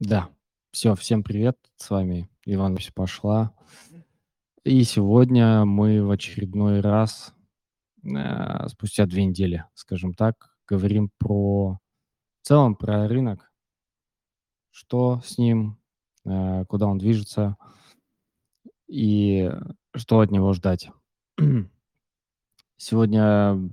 Да, всё, всем привет, с вами Иван пошла. И сегодня мы в очередной раз, э, спустя 2 недели, скажем так, говорим про в целом про рынок. Что с ним, э, куда он движется и что от него ждать. Сегодня,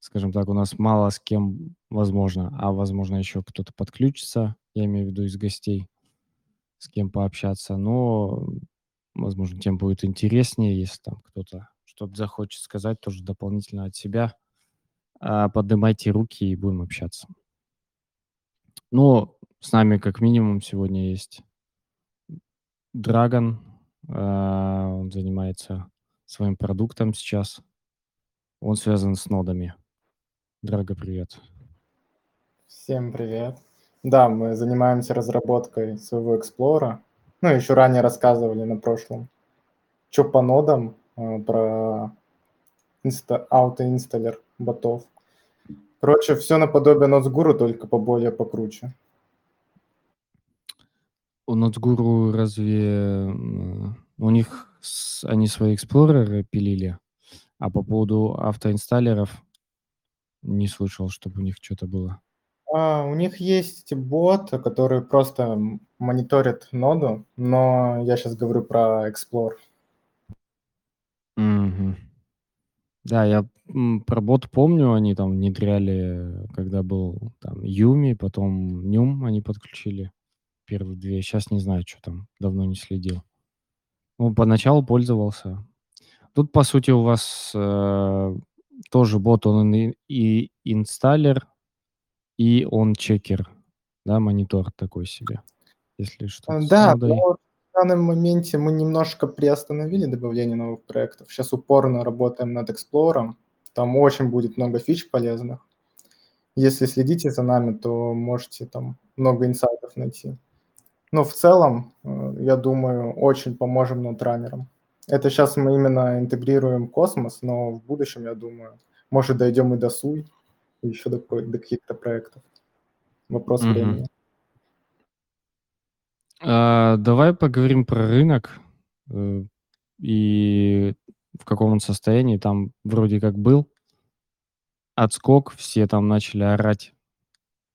скажем так, у нас мало с кем, возможно, а возможно, еще кто-то подключится, я имею в виду из гостей, с кем пообщаться, но, возможно, тем будет интереснее, если там кто-то что-то захочет сказать тоже дополнительно от себя. А, поднимайте руки и будем общаться. Ну, с нами как минимум сегодня есть Драгон. А, он занимается своим продуктом сейчас. Он связан с нодами. Драго, привет. Всем привет. Да, мы занимаемся разработкой своего эксплора. Ну, еще ранее рассказывали на прошлом. Чё по нодам, э, про инста аутоинсталлер ботов. Короче, всё наподобие Nodesguru, только поболее, покруче. У Nodesguru разве, у них они свои эксплореры пилили? А по поводу автоинсталлеров не слышал, чтобы у них чё-то было. А, у них есть бот, который просто, мониторит ноду, но я щас говорю про эксплор. Мгм. Да, я, про бот помню, они там внедряли, когда был там Юми, потом Нюм они подключили, первые 2. Щас не знаю, чё там, давно не следил. Ну, поначалу пользовался. Тут, по сути, у вас, э, тоже бот, он и и инсталлер, и он чекер, да, монитор такой себе, если что-то с да, но нодой. вот в данном моменте мы немножко приостановили добавление новых проектов. Щас упорно работаем над эксплором. Там очень будет много фич полезных. Если следите за нами, то можете там много инсайтов найти. Но в целом, э, я думаю, очень поможем нод-раннерам. Это щас мы именно интегрируем Cosmos, но в будущем, я думаю, может, дойдем и до Суй, и еще до до каких-то проектов. Вопрос Мгм. времени. А, давай поговорим про рынок, э, и в каком он состоянии. Там вроде как был отскок, все там начали орать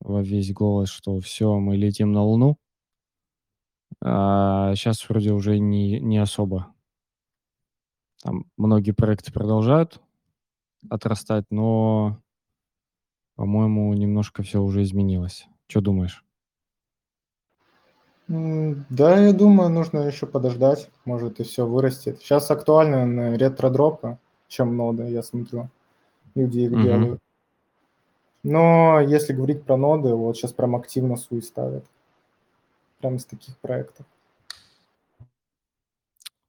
во весь голос, что всё, мы летим на Луну. А щас вроде уже не не особо. Там многие проекты продолжают отрастать, но, по-моему, немножко всё уже изменилось. Чё думаешь? Да, я думаю, нужно еще подождать, может, и всё вырастет. Щас актуальны н ретро-дропы, чем ноды, я смотрю. Люди их Мгм. делают. Но если говорить про ноды, вот щас прям активно Суй ставят. Прям из таких проектов.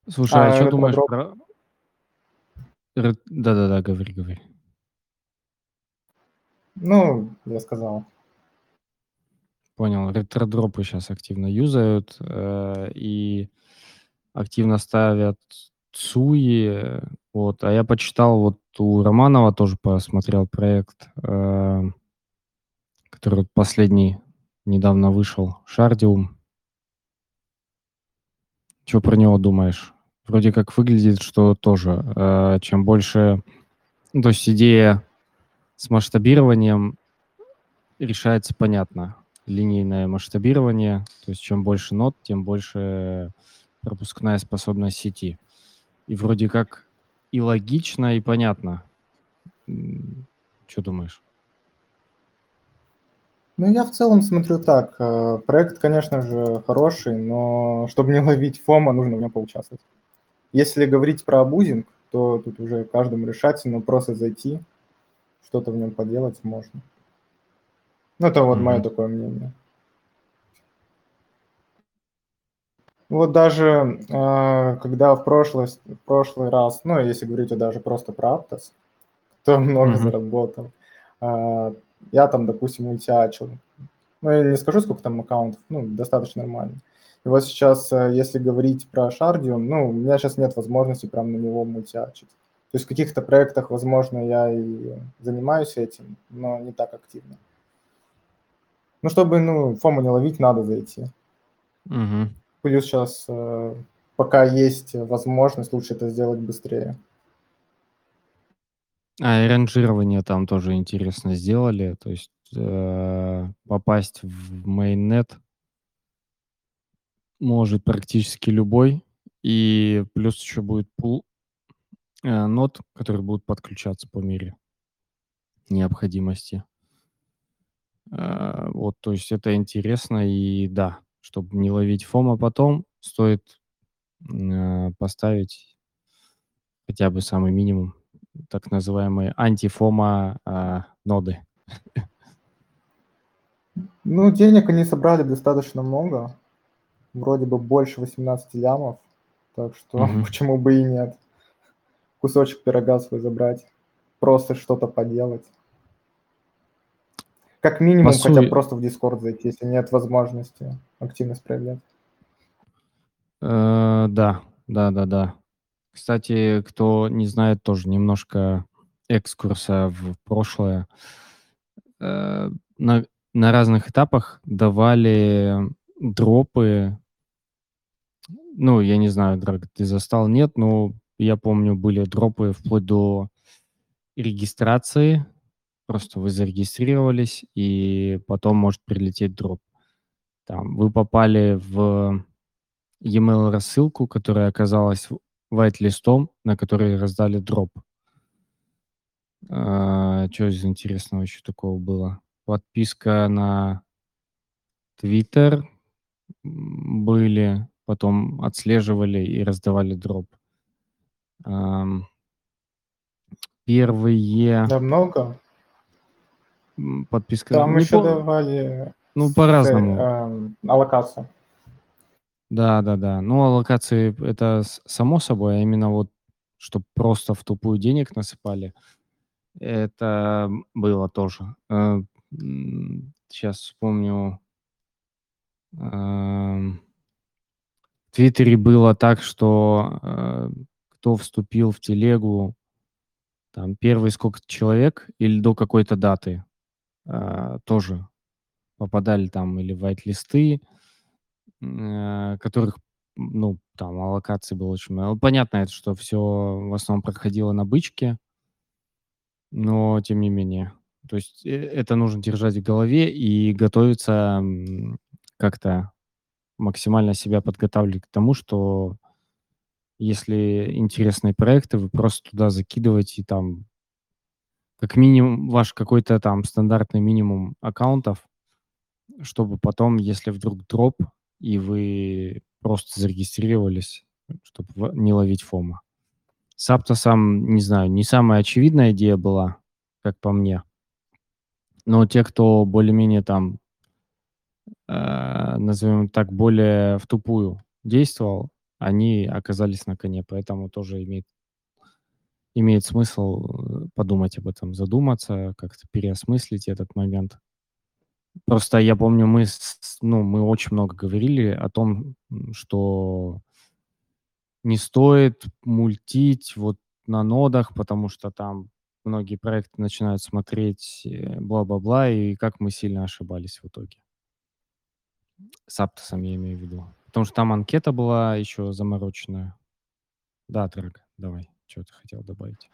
Слушай, а А чё думаешь про да-да-да, говори, говори. Ну, я сказал. Понял. Ретро-дропы щас активно юзают, э, и активно ставят Суи. Вот, а я почитал, вот у Романова тоже посмотрел проект, э, который последний недавно вышел, Шардиум. Чё про него думаешь? Вроде как выглядит, что тоже, э, чем больше ну, то есть идея с масштабированием решается понятно. Линейное масштабирование, то есть чем больше нод, тем больше пропускная способность сети. И вроде как и логично, и понятно. Чё думаешь? Ну, я в целом смотрю так, э, проект, конечно же, хороший, но чтобы не ловить фома, нужно в нём поучаствовать. Если говорить про абузинг, то тут уже каждому решать, но просто зайти, что-то в нём поделать можно. Ну, это вот Мгм. такое мнение. Вот даже, э, когда в прошлый в прошлый раз, ну, если говорить даже просто про Aptos, кто много заработал, а, я там, допустим, мультиачил. Ну, я не скажу, сколько там аккаунтов, ну, достаточно нормально. И вот сейчас, э, если говорить про Шардиум, ну, у меня щас нет возможности прям на него мультиачить. То есть в каких-то проектах, возможно, я и занимаюсь этим, но не так активно. Ну, чтобы, ну, фому не ловить, надо зайти. Мгм. Плюс сейчас, э, пока есть возможность, лучше это сделать быстрее. А, и ранжирование там тоже интересно сделали. То есть, э, попасть в mainnet может практически любой. И плюс еще будет пул, э, нод, которые будут подключаться по мере необходимости. Э, вот, то есть это интересно. И да, чтобы не ловить фома потом, стоит, э, поставить хотя бы самый минимум, так называемые анти-фома, ноды. Ну, денег они собрали достаточно много. Вроде бы больше 18 лямов. Так что Мгм. почему бы и нет? Кусочек пирога свой забрать. Просто что-то поделать. Как минимум, хотя бы просто в Discord зайти, если нет возможности активность проявлять. Э, да. Да-да-да. Кстати, кто не знает, тоже немножко экскурса в прошлое. Э, на на разных этапах давали дропы. Ну, я не знаю, Драг, ты застал, нет, но я помню, были дропы вплоть до регистрации. Просто вы зарегистрировались, и потом может прилететь дроп. Там вы попали в e-mail рассылку, которая оказалась вайт-листом, на который раздали дроп. А, чё из интересного еще такого было? Подписка на м, были, потом отслеживали и раздавали дроп. Первые Да много. подписка Там не еще пом давали Ну, по-разному. эм, аллокацию. Да-да-да. Ну, аллокации- это само собой, а именно вот чтоб просто в тупую денег насыпали, это было тоже. Э, м, щас вспомню. В "Твиттере" было так, что, э, кто вступил в телегу, там первые сколько-то человек или до какой-то даты, а, тоже попадали там или вайт-листы, э, которых, ну, там аллокаций было очень много. Понятно, это что всё в основном проходило на бычке. Но тем не менее. То есть, э это нужно держать в голове и готовиться, как-то максимально себя подготавливать к тому, что если интересные проекты, вы просто туда закидываете там как минимум ваш какой-то там стандартный минимум аккаунтов, чтобы потом, если вдруг дроп и вы просто зарегистрировались, чтоб в не ловить фома. С Аптосом, не знаю, не самая очевидная идея была, как по мне. Но те, кто более-менее там, э, назовем так, более в тупую действовал, они оказались на коне, поэтому тоже имеет имеет смысл, э, подумать об этом, задуматься, как-то переосмыслить этот момент. Просто я помню, мы ну, мы очень много говорили о том, что не стоит мультить вот на нодах, потому что там многие проекты начинают смотреть, э, бла-бла-бла, и как мы сильно ошибались в итоге. С Аптосом я имею в виду. Потому что там анкета была еще замороченная. Да, Драг, давай, чё ты хотел добавить?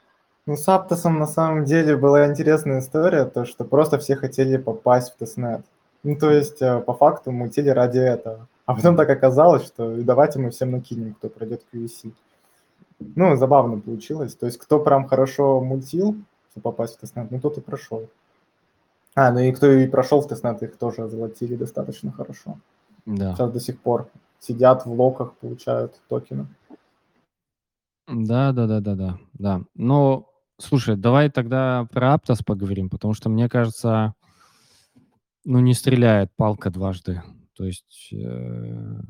Ну, с Аптосом на самом деле была интересная история, то, что просто все хотели попасть в тестнет. Ну, то есть, э, по факту мультили ради этого. А потом так оказалось, что давайте мы всем накинем, кто пройдет KYC. Ну, забавно получилось. То есть, кто прям хорошо мультил, чтоб попасть в testnet, ну, тот и прошел. А, ну и кто и прошел в testnet, их тоже озолотили достаточно хорошо. Да. Щас до сих пор сидят в локах, получают токены. Да, да-да-да-да, да. Но слушай, давай тогда про Aptos поговорим, потому что, мне кажется ну, не стреляет палка дважды. То есть, э,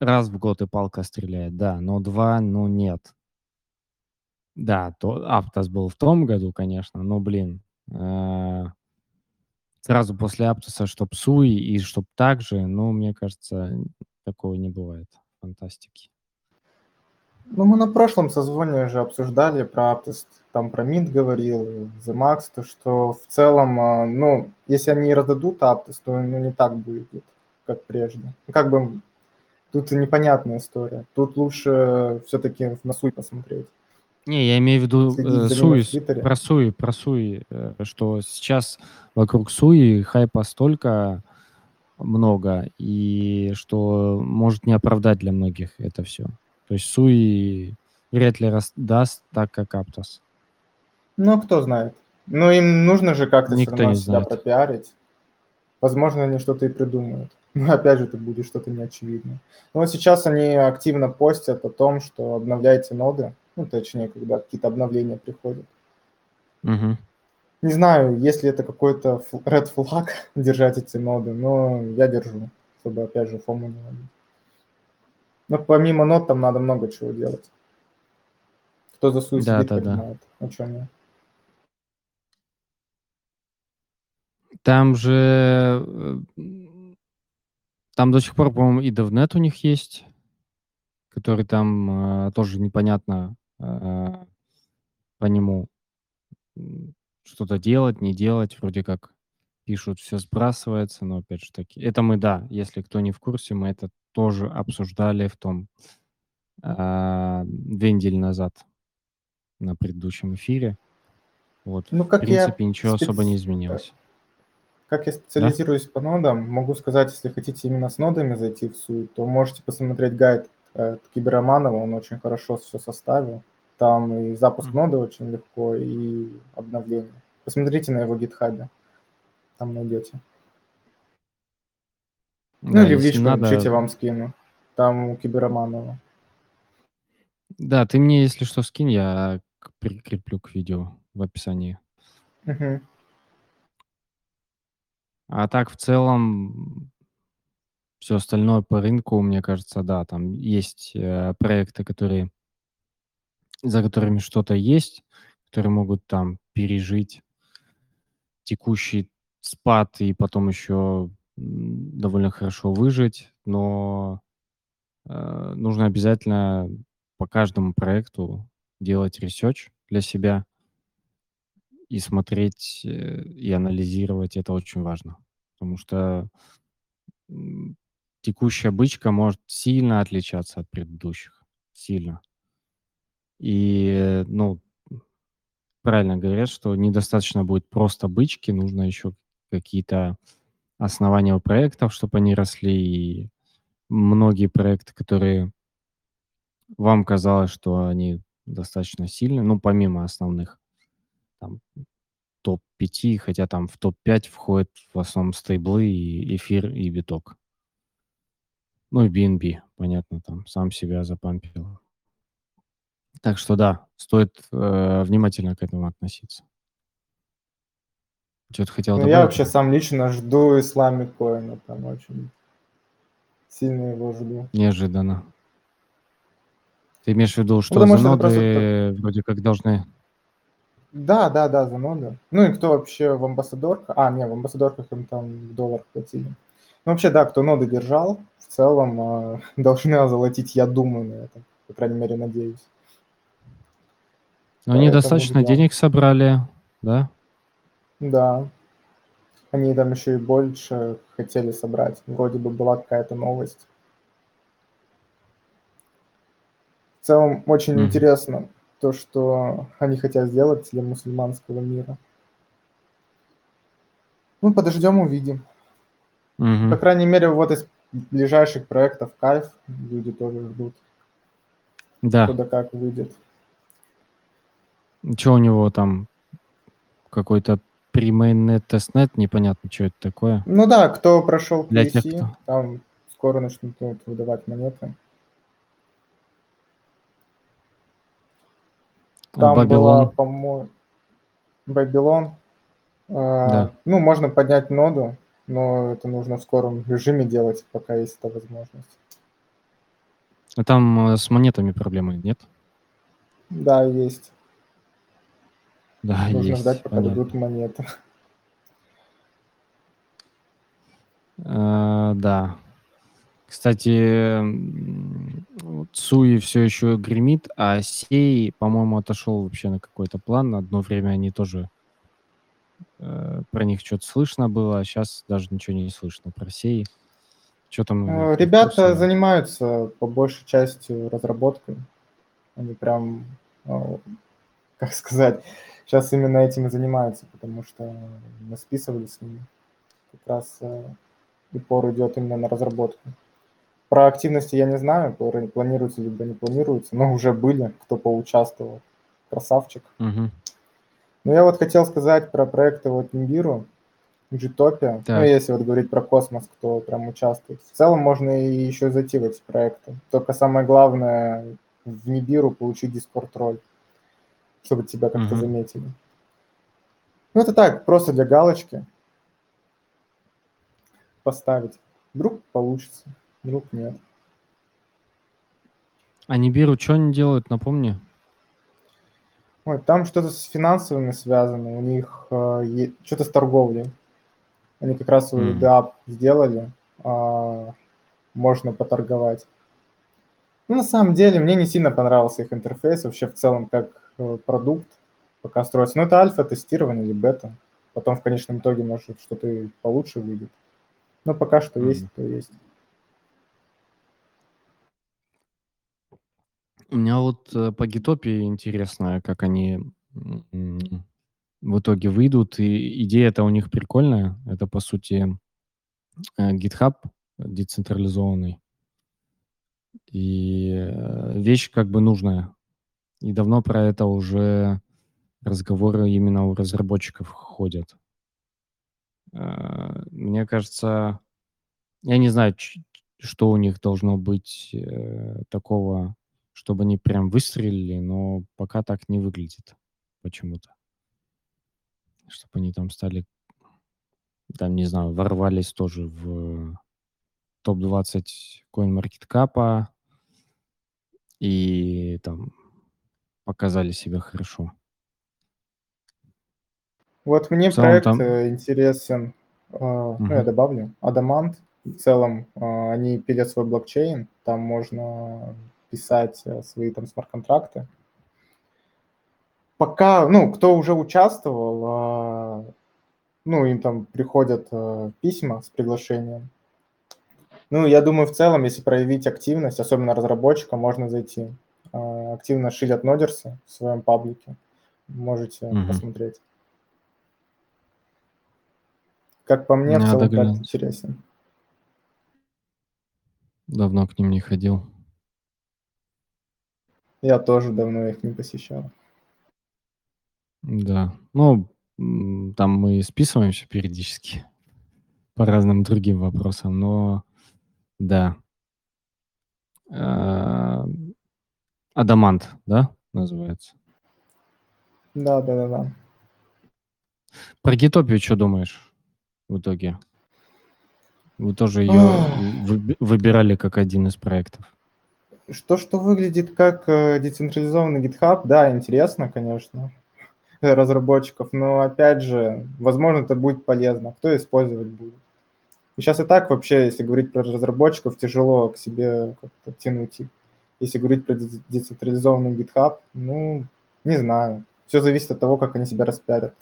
раз в год и палка стреляет, да, но 2, ну, нет. Да, то Аптос был в том году, конечно, но, блин, э сразу после Аптоса чтоб Суи и чтоб так же, ну, мне кажется, такого не бывает, фантастики. Ну, мы на прошлом созвоне уже обсуждали про Aptest, там про Mint говорил, The Max, то что в целом, а, ну, если они раздадут Aptest, то ну, не так будет, как прежде. Ну, как бы тут непонятная история. Тут лучше все-таки на суй посмотреть. Не, я имею в виду э, Суи, про Суи, про Суи, э, что сейчас вокруг Суи хайпа столько много, и что может не оправдать для многих это все. То есть Суи вряд ли даст так, как Аптос. Ну, кто знает. Ну, им нужно же как-то Никто все равно себя знает. пропиарить. Возможно, они что-то и придумают. Но опять же, это будет что-то неочевидное. Но вот сейчас они активно постят о том, что обновляйте ноды. Ну, точнее, когда какие-то обновления приходят. Угу. Не знаю, если это какой-то red flag держать эти ноды, но я держу, чтобы, опять же, фому не ловить. Но помимо нот там надо много чего делать. Кто за свою да, да, понимает, да. о чем я. Там же... Э, там до сих пор, по-моему, и DevNet у них есть, который там э, тоже непонятно э, по нему что-то делать, не делать. Вроде как пишут, все сбрасывается, но опять же таки... Это мы, да, если кто не в курсе, мы это тоже обсуждали в том а, две недели назад на предыдущем эфире. Вот, ну, как в принципе, я ничего специ... особо не изменилось. Как я специализируюсь да? по нодам, могу сказать, если хотите именно с нодами зайти в суть, то можете посмотреть гайд от Кибероманова, он очень хорошо все составил. Там и запуск mm-hmm. ноды очень легко, и обновление. Посмотрите на его гитхабе, там найдете. Ну да, или в личку надо... напишите, вам скину. Там у Кибероманова. Да, ты мне, если что, скинь, я прикреплю к видео в описании. Угу. А так, в целом, все остальное по рынку, мне кажется, да, там есть э, проекты, которые, за которыми что-то есть, которые могут там пережить текущий спад и потом еще довольно хорошо выжить, но э, нужно обязательно по каждому проекту делать research для себя и смотреть э, и анализировать. Это очень важно, потому что текущая бычка может сильно отличаться от предыдущих, сильно. И, ну, правильно говорят, что недостаточно будет просто бычки, нужно еще какие-то основания у проектов, чтобы они росли, и многие проекты, которые вам казалось, что они достаточно сильны, ну, помимо основных, там, топ-5, хотя там в топ-5 входят в основном стейблы, и эфир, и биток. Ну, и BNB, понятно, там сам себя запампил. Так что да, стоит э, внимательно к этому относиться. Что-то хотел ну, Я вообще сам лично жду Islamic Coin, там очень сильно его жду. Неожиданно. Ты имеешь в виду, ну, что ну, за ноды просто... вроде как должны... Да, да, да, за ноды. Ну и кто вообще в амбассадорках? А, не, в амбассадорках им там доллар платили. Ну вообще, да, кто ноды держал, в целом э, должны озолотить, я думаю, на это. По крайней мере, надеюсь. Но они достаточно денег собрали, да? Да. Они там еще и больше хотели собрать. Вроде бы была какая-то новость. В целом очень mm. интересно то, что они хотят сделать для мусульманского мира. Ну, подождем, увидим. Mm-hmm. По крайней мере, вот из ближайших проектов Кайф люди тоже ждут. Да. Куда как выйдет. Что у него там? Какой-то Pre-mainnet, testnet, непонятно, что это такое. Ну да, кто прошел Для тех, кто... там скоро начнут выдавать монеты. Там Babylon. была, по-моему, Babylon. А, да. Ну, можно поднять ноду, но это нужно в скором режиме делать, пока есть эта возможность. А там э, с монетами проблемы нет? Да, есть. Да, Нужно есть. ждать, пока понятно. дадут монеты. А, да. Кстати, Цуи все еще гремит, а Сей, по-моему, отошел вообще на какой-то план. Одно время они тоже э, про них что-то слышно было, а сейчас даже ничего не слышно про Сей. Что там? Э, ребята занимаются по большей части разработкой. Они прям, как сказать, сейчас именно этим и занимаются, потому что мы списывали с ними. Как раз э, упор идет именно на разработку. Про активности я не знаю, планируется либо не планируется, но уже были, кто поучаствовал. Красавчик. Угу. Ну, я вот хотел сказать про проекты вот Нимбиру, Gtopia, ну, если вот говорить про космос, кто прям участвует. В целом можно и еще зайти в эти проекты. Только самое главное в Нибиру получить Discord роль, чтобы тебя как-то угу. заметили. Ну, это так, просто для галочки поставить. Вдруг получится, вдруг нет. А Нибиру что они делают, напомни? Ой, там что-то с финансовыми связано, у них э, что-то с торговлей. Они как раз свой mm. DApp сделали, э, можно поторговать. Ну, на самом деле, мне не сильно понравился их интерфейс, вообще в целом как продукт пока строится. Но это альфа-тестирование или бета. Потом в конечном итоге, может, что-то получше выйдет. Но пока что mm. есть, то есть. У меня вот э, по Гитопе интересно, как они в итоге выйдут. И идея-то у них прикольная. Это, по сути, э, GitHub децентрализованный. И э, вещь как бы нужная. И давно про это уже разговоры именно у разработчиков ходят. Мне кажется, я не знаю, что у них должно быть такого чтобы они прям выстрелили, но пока так не выглядит почему-то. Чтобы они там стали, там, не знаю, ворвались тоже в топ-20 CoinMarketCap и там показали себя хорошо. Вот мне целом, проект там... Э, интересен, uh, угу. ну, я добавлю, Adamant. В целом uh, они пилят свой блокчейн, там можно писать э, свои там смарт-контракты. Пока, ну, кто уже участвовал, а, ну, им там приходят э, письма с приглашением. Ну, я думаю, в целом, если проявить активность, особенно разработчика, можно зайти. А, активно шилят нодерсы в своем паблике. Можете угу. посмотреть. Как по мне, Надо в целом, интересен. Давно к ним не ходил. Я тоже давно их не посещал. Да. Ну, там мы списываемся периодически по разным другим вопросам, но да. Адамант, да, называется? Да, да, да, да. Про Гитопию что думаешь в итоге? Вы тоже ее выбирали как один из проектов. Что, что выглядит как э, децентрализованный GitHub, да, интересно, конечно, разработчиков, но опять же, возможно, это будет полезно. Кто использовать будет? И сейчас и так вообще, если говорить про разработчиков, тяжело к себе как-то тянуть их. Если говорить про децентрализованный GitHub, ну, не знаю. Все зависит от того, как они себя распятят.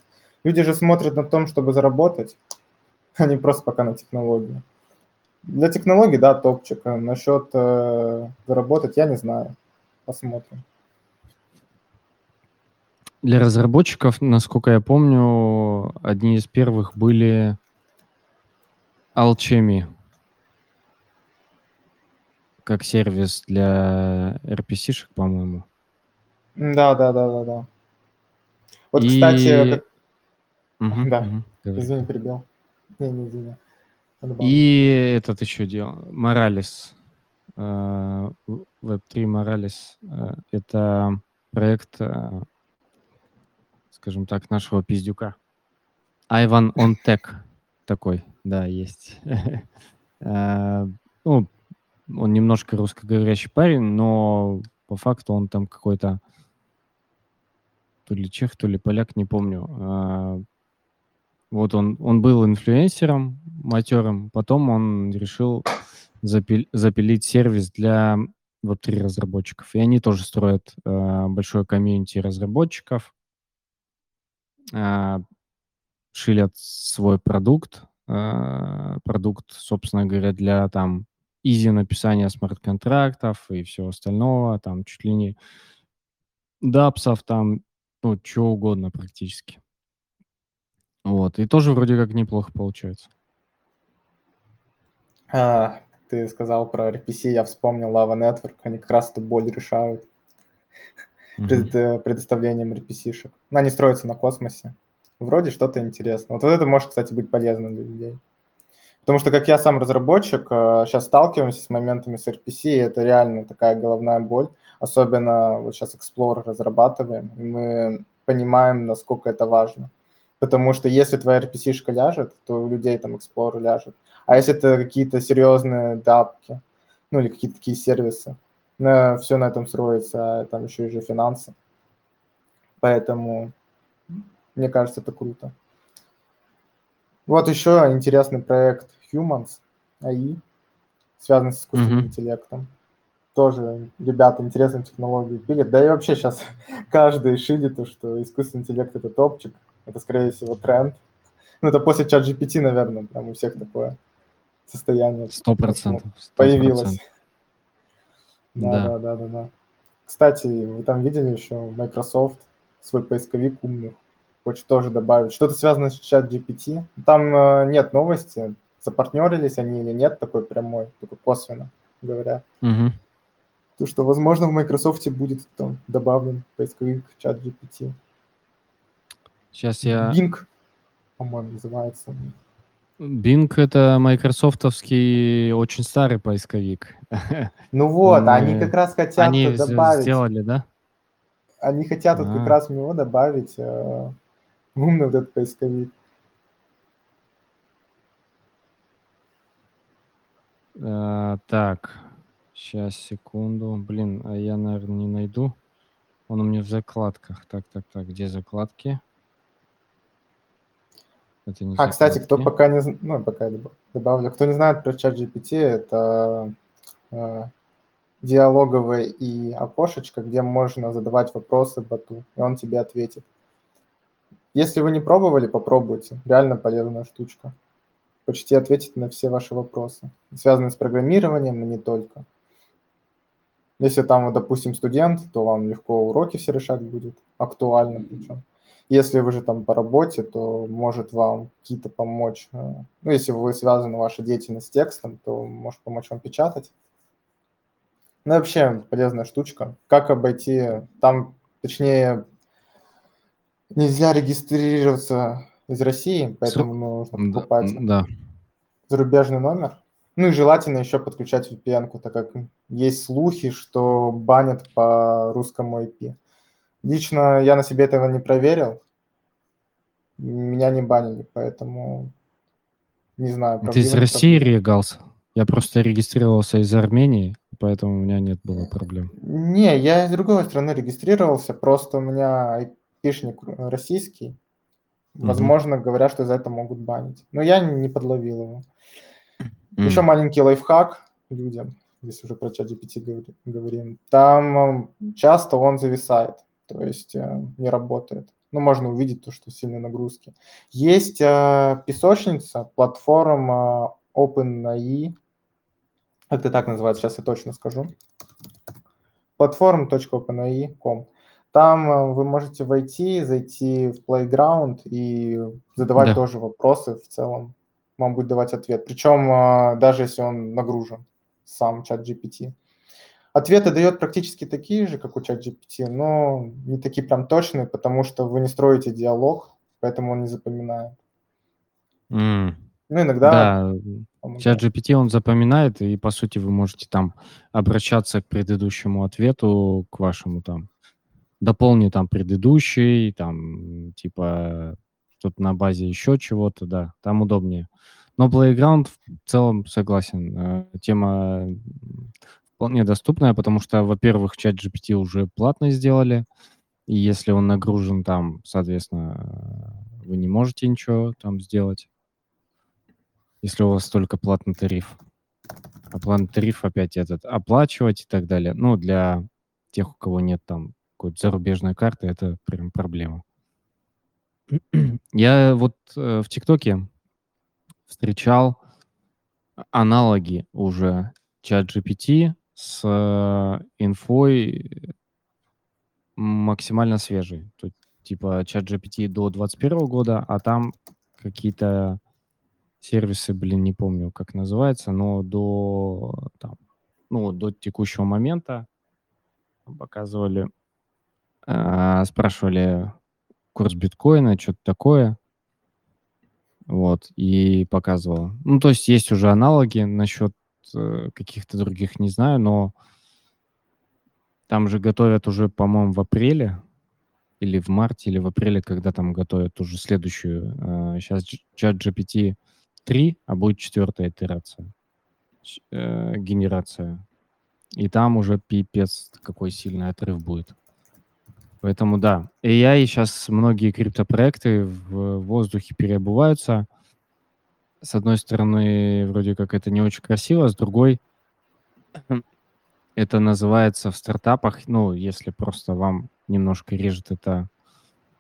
Люди же смотрят на том, чтобы заработать, а не просто пока на технологию. Для технологий, да, топчик. А насчет э, заработать, я не знаю. Посмотрим. Для разработчиков, насколько я помню, одни из первых были Alchemy как сервис для RPC-шек, по-моему. Да, да, да, да, да. Вот, И... кстати, как... угу, да, угу, извини, перебил. Не, не извини. И этот еще делал, Моралес. Web3 Моралес. Это проект, э, скажем так, нашего пиздюка. Айван он Тек такой, да, есть. Э, ну, он немножко русскоговорящий парень, но по факту он там какой-то то ли чех, то ли поляк, не помню. Э, вот он, он был инфлюенсером матерым, потом он решил запи запилить сервис для Web3 разработчиков. И они тоже строят э, большое комьюнити разработчиков, э, шилят свой продукт, продукт, собственно говоря, для там изи написания смарт-контрактов и всего остального, там чуть ли не дапсов, там, ну, чего угодно практически. Вот, и тоже вроде как неплохо получается. А, ты сказал про RPC, я вспомнил Lava Network, они как раз эту боль решают пред, э, предоставлением RPC-шек. Но они строятся на космосе. Вроде что-то интересное. Вот это может, кстати, быть полезно для людей. Потому что, как я сам разработчик, сейчас э, сталкиваемся с моментами с RPC, и это реально такая головная боль. Особенно вот сейчас Explorer разрабатываем, и мы понимаем, насколько это важно. Потому что если твоя RPC-шка ляжет, то у людей там Explorer ляжет. А если это какие-то серьезные дапки, ну или какие-то такие сервисы, на, все на этом строится, а там еще и же финансы. Поэтому мне кажется, это круто. Вот еще интересный проект Humans AI, связанный с искусственным mm-hmm. интеллектом. Тоже ребята интересные технологии пилят. Да и вообще сейчас каждый шидит, то, что искусственный интеллект это топчик. Это, скорее всего, тренд. Ну, это после чат GPT, наверное, прям у всех такое состояние. Сто процентов. Появилось. Да, да, да, да, да, да. Кстати, вы там видели еще Microsoft свой поисковик умный хочет тоже добавить. Что-то связано с чат GPT. Там э, нет новости, запартнерились они или нет, такой прямой, только косвенно говоря. Угу. То, что, возможно, в Microsoft будет там добавлен поисковик чат GPT. Сейчас я... Bing, по-моему, называется. Bing — это майкрософтовский очень старый поисковик. Ну вот, Мы... они как раз хотят они добавить... сделали, да? Они хотят вот как раз в него добавить э, умный вот этот поисковик. А, так, сейчас, секунду. Блин, а я, наверное, не найду. Он у меня в закладках. Так, так, так, где закладки? Это не а, кстати, кто пока не... Ну, пока я добавлю. Кто не знает про чат GPT, это э, диалоговое и окошечко, где можно задавать вопросы боту, и он тебе ответит. Если вы не пробовали, попробуйте. Реально полезная штучка. Почти ответит на все ваши вопросы, связанные с программированием, но не только. Если там, допустим, студент, то вам легко уроки все решать будет, актуально причем. Если вы же там по работе, то может вам какие-то помочь. Э, ну, если вы связаны ваша деятельность с текстом, то может помочь вам печатать. Ну, вообще полезная штучка. Как обойти, там, точнее, нельзя регистрироваться из России, поэтому нужно покупать да. зарубежный номер. Ну и желательно еще подключать VPN, так как есть слухи, что банят по русскому IP. Лично я на себе этого не проверил. Меня не банили, поэтому не знаю. Ты из России регался? Я просто регистрировался из Армении, поэтому у меня нет было проблем. Не, я из другой страны регистрировался, просто у меня айпишник российский. Возможно, mm-hmm. говорят, что за это могут банить. Но я не подловил его. Mm-hmm. Еще маленький лайфхак людям, если уже про чат GPT говорим. Там часто он зависает, то есть э, не работает. Ну, можно увидеть то, что сильные нагрузки. Есть э, песочница, платформа OpenAI. Это так называется, сейчас я точно скажу. Platform.openai.com. Там э, вы можете войти, зайти в Playground и задавать да. тоже вопросы в целом. Вам будет давать ответ. Причем э, даже если он нагружен, сам чат GPT. Ответы дает практически такие же, как у чат GPT, но не такие прям точные, потому что вы не строите диалог, поэтому он не запоминает. Mm. Ну, иногда... Да, чат GPT он запоминает, и, по сути, вы можете там обращаться к предыдущему ответу, к вашему там дополни там предыдущий, там, типа, что-то на базе еще чего-то, да, там удобнее. Но Playground в целом согласен. Э, тема вполне доступная, потому что, во-первых, чат GPT уже платно сделали, и если он нагружен там, соответственно, вы не можете ничего там сделать, если у вас только платный тариф. оплатный тариф опять этот оплачивать и так далее. Ну, для тех, у кого нет там какой-то зарубежной карты, это прям проблема. Я вот э, в ТикТоке встречал аналоги уже чат GPT с э, инфой максимально свежей. Тут типа чат GPT до 21 года, а там какие-то сервисы, блин, не помню, как называется, но до, там, ну, до текущего момента показывали, спрашивали курс биткоина, что-то такое, вот, и показывал. Ну, то есть есть уже аналоги насчет э, каких-то других, не знаю, но там же готовят уже, по-моему, в апреле или в марте, или в апреле, когда там готовят уже следующую. Э, сейчас чат GPT 3, а будет четвертая итерация, э, генерация. И там уже пипец какой сильный отрыв будет. Поэтому да. AI сейчас многие криптопроекты в воздухе переобуваются. С одной стороны, вроде как это не очень красиво, с другой, это называется в стартапах, ну, если просто вам немножко режет это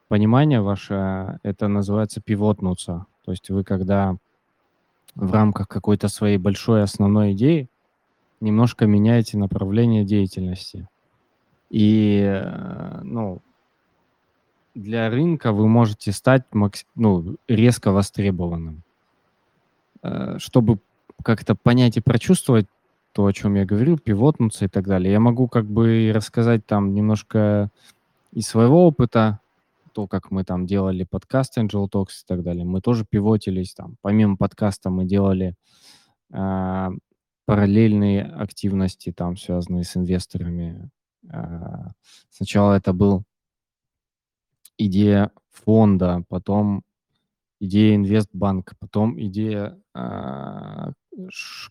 понимание ваше, это называется пивотнуться. То есть вы когда в рамках какой-то своей большой основной идеи немножко меняете направление деятельности. И, э, ну, для рынка вы можете стать ну, резко востребованным. Э, чтобы как-то понять и прочувствовать то, о чем я говорил, пивотнуться и так далее. Я могу как бы рассказать там немножко из своего опыта, то, как мы там делали подкаст Angel Talks и так далее. Мы тоже пивотились там. Помимо подкаста мы делали э, параллельные активности, там, связанные с инвесторами. Э, сначала это был идея фонда, потом идея инвестбанка, потом идея э,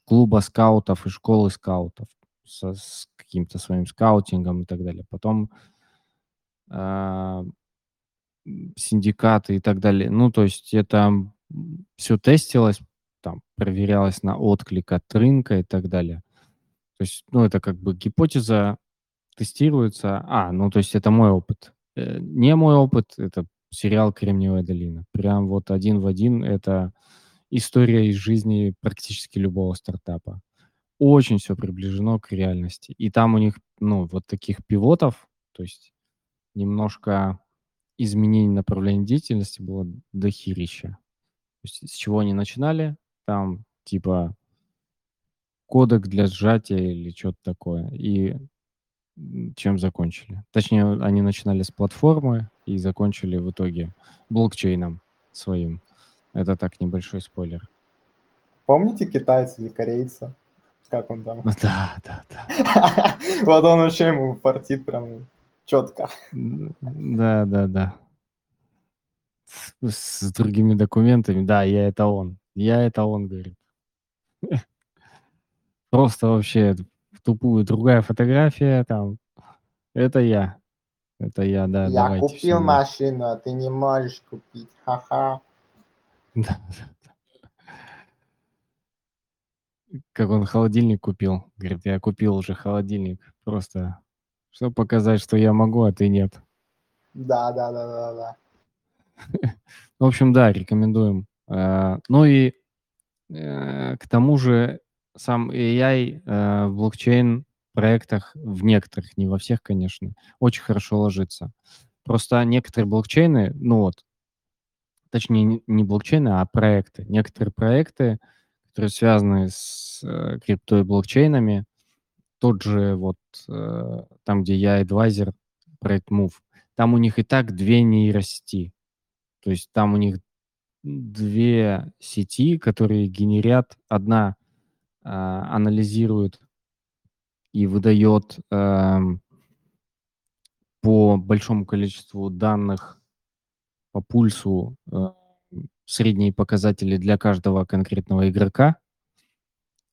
клуба скаутов и школы скаутов со, с каким-то своим скаутингом и так далее. Потом э, синдикаты и так далее. Ну, то есть это все тестилось, там, проверялось на отклик от рынка и так далее. То есть, ну, это как бы гипотеза тестируется. А, ну, то есть это мой опыт. Э, не мой опыт, это сериал «Кремниевая долина». Прям вот один в один это история из жизни практически любого стартапа. Очень все приближено к реальности. И там у них, ну, вот таких пивотов, то есть немножко изменений направления деятельности было дохерища. То есть с чего они начинали? Там типа кодек для сжатия или что-то такое. И чем закончили. Точнее, они начинали с платформы и закончили в итоге блокчейном своим. Это так, небольшой спойлер. Помните китайца или корейца? Как он там? Да, да, да. Вот он вообще ему портит прям четко. Да, да, да. С, с другими документами. Да, я это он. Я это он, говорит. Просто вообще тупую другая фотография там. Это я. Это я, да. Я купил машину, а ты не можешь купить. Ха-ха. Как он холодильник купил. Говорит, я купил уже холодильник. Просто, чтобы показать, что я могу, а ты нет. Да, да, да, да, да. В общем, да, рекомендуем. Э, ну и э, к тому же сам AI э, в блокчейн проектах, в некоторых, не во всех, конечно, очень хорошо ложится. Просто некоторые блокчейны, ну вот, точнее, не блокчейны, а проекты. Некоторые проекты, которые связаны с э, крипто и блокчейнами, тот же вот э, там, где я адвайзер, проект Move, там у них и так две нейросети. То есть там у них две сети, которые генерят, одна анализирует и выдает э, по большому количеству данных по пульсу э, средние показатели для каждого конкретного игрока,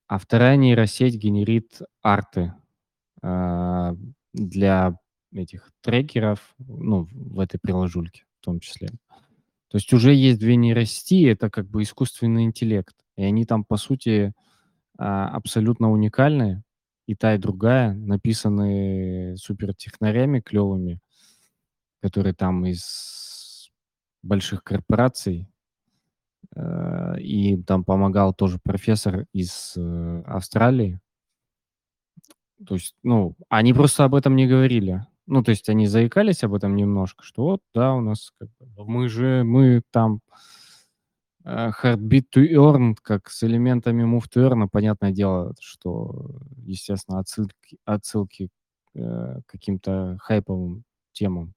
а вторая нейросеть генерит арты э, для этих трекеров, ну, в этой приложульке в том числе. То есть уже есть две нейросети, это как бы искусственный интеллект. И они там, по сути, а, абсолютно уникальные. И та, и другая написаны супертехнарями клёвыми, которые там из больших корпораций. Э, и там помогал тоже профессор из, э, Австралии. То есть, ну, они просто об этом не говорили. Ну, то есть они заикались об этом немножко, что вот, да, у нас как бы мы же мы там, Heartbeat to Earn, как с элементами Move to Earn. Понятное дело, что, естественно, отсылки отсылки, э, к каким-то хайповым темам.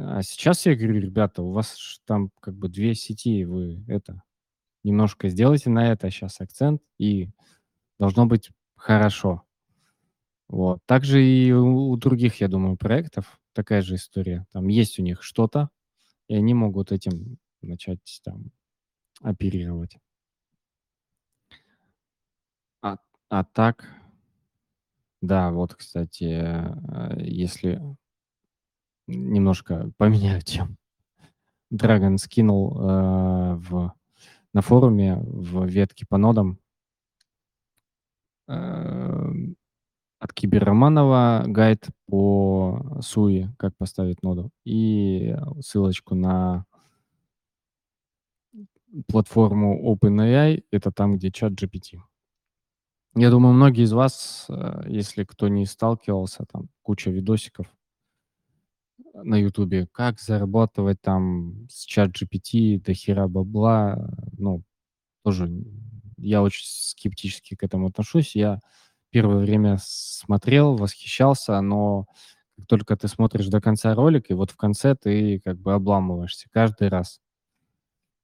А сейчас я говорю: "Ребята, у вас там как бы 2 сети, вы это, немножко сделайте на это щас акцент, и должно быть хорошо". Вот. Также и у других, я думаю, проектов такая же история. Там есть у них что-то, и они могут этим начать там оперировать. А а так Да, вот, кстати, э, если немножко поменяю тему. Dragon скинул, э, в на форуме в ветке по нодам эм, от Киберроманова гайд по SUI, как поставить ноду, и ссылочку на платформу OpenAI. Это там, где ChatGPT. Я думаю, многие из вас, э, если кто не сталкивался, там куча видосиков на "Ютубе", как зарабатывать там с ChatGPT, дохера бабла. Ну, тоже я очень скептически к этому отношусь. Я первое время смотрел, восхищался, но как только ты смотришь до конца ролик, и вот в конце ты как бы обламываешься каждый раз.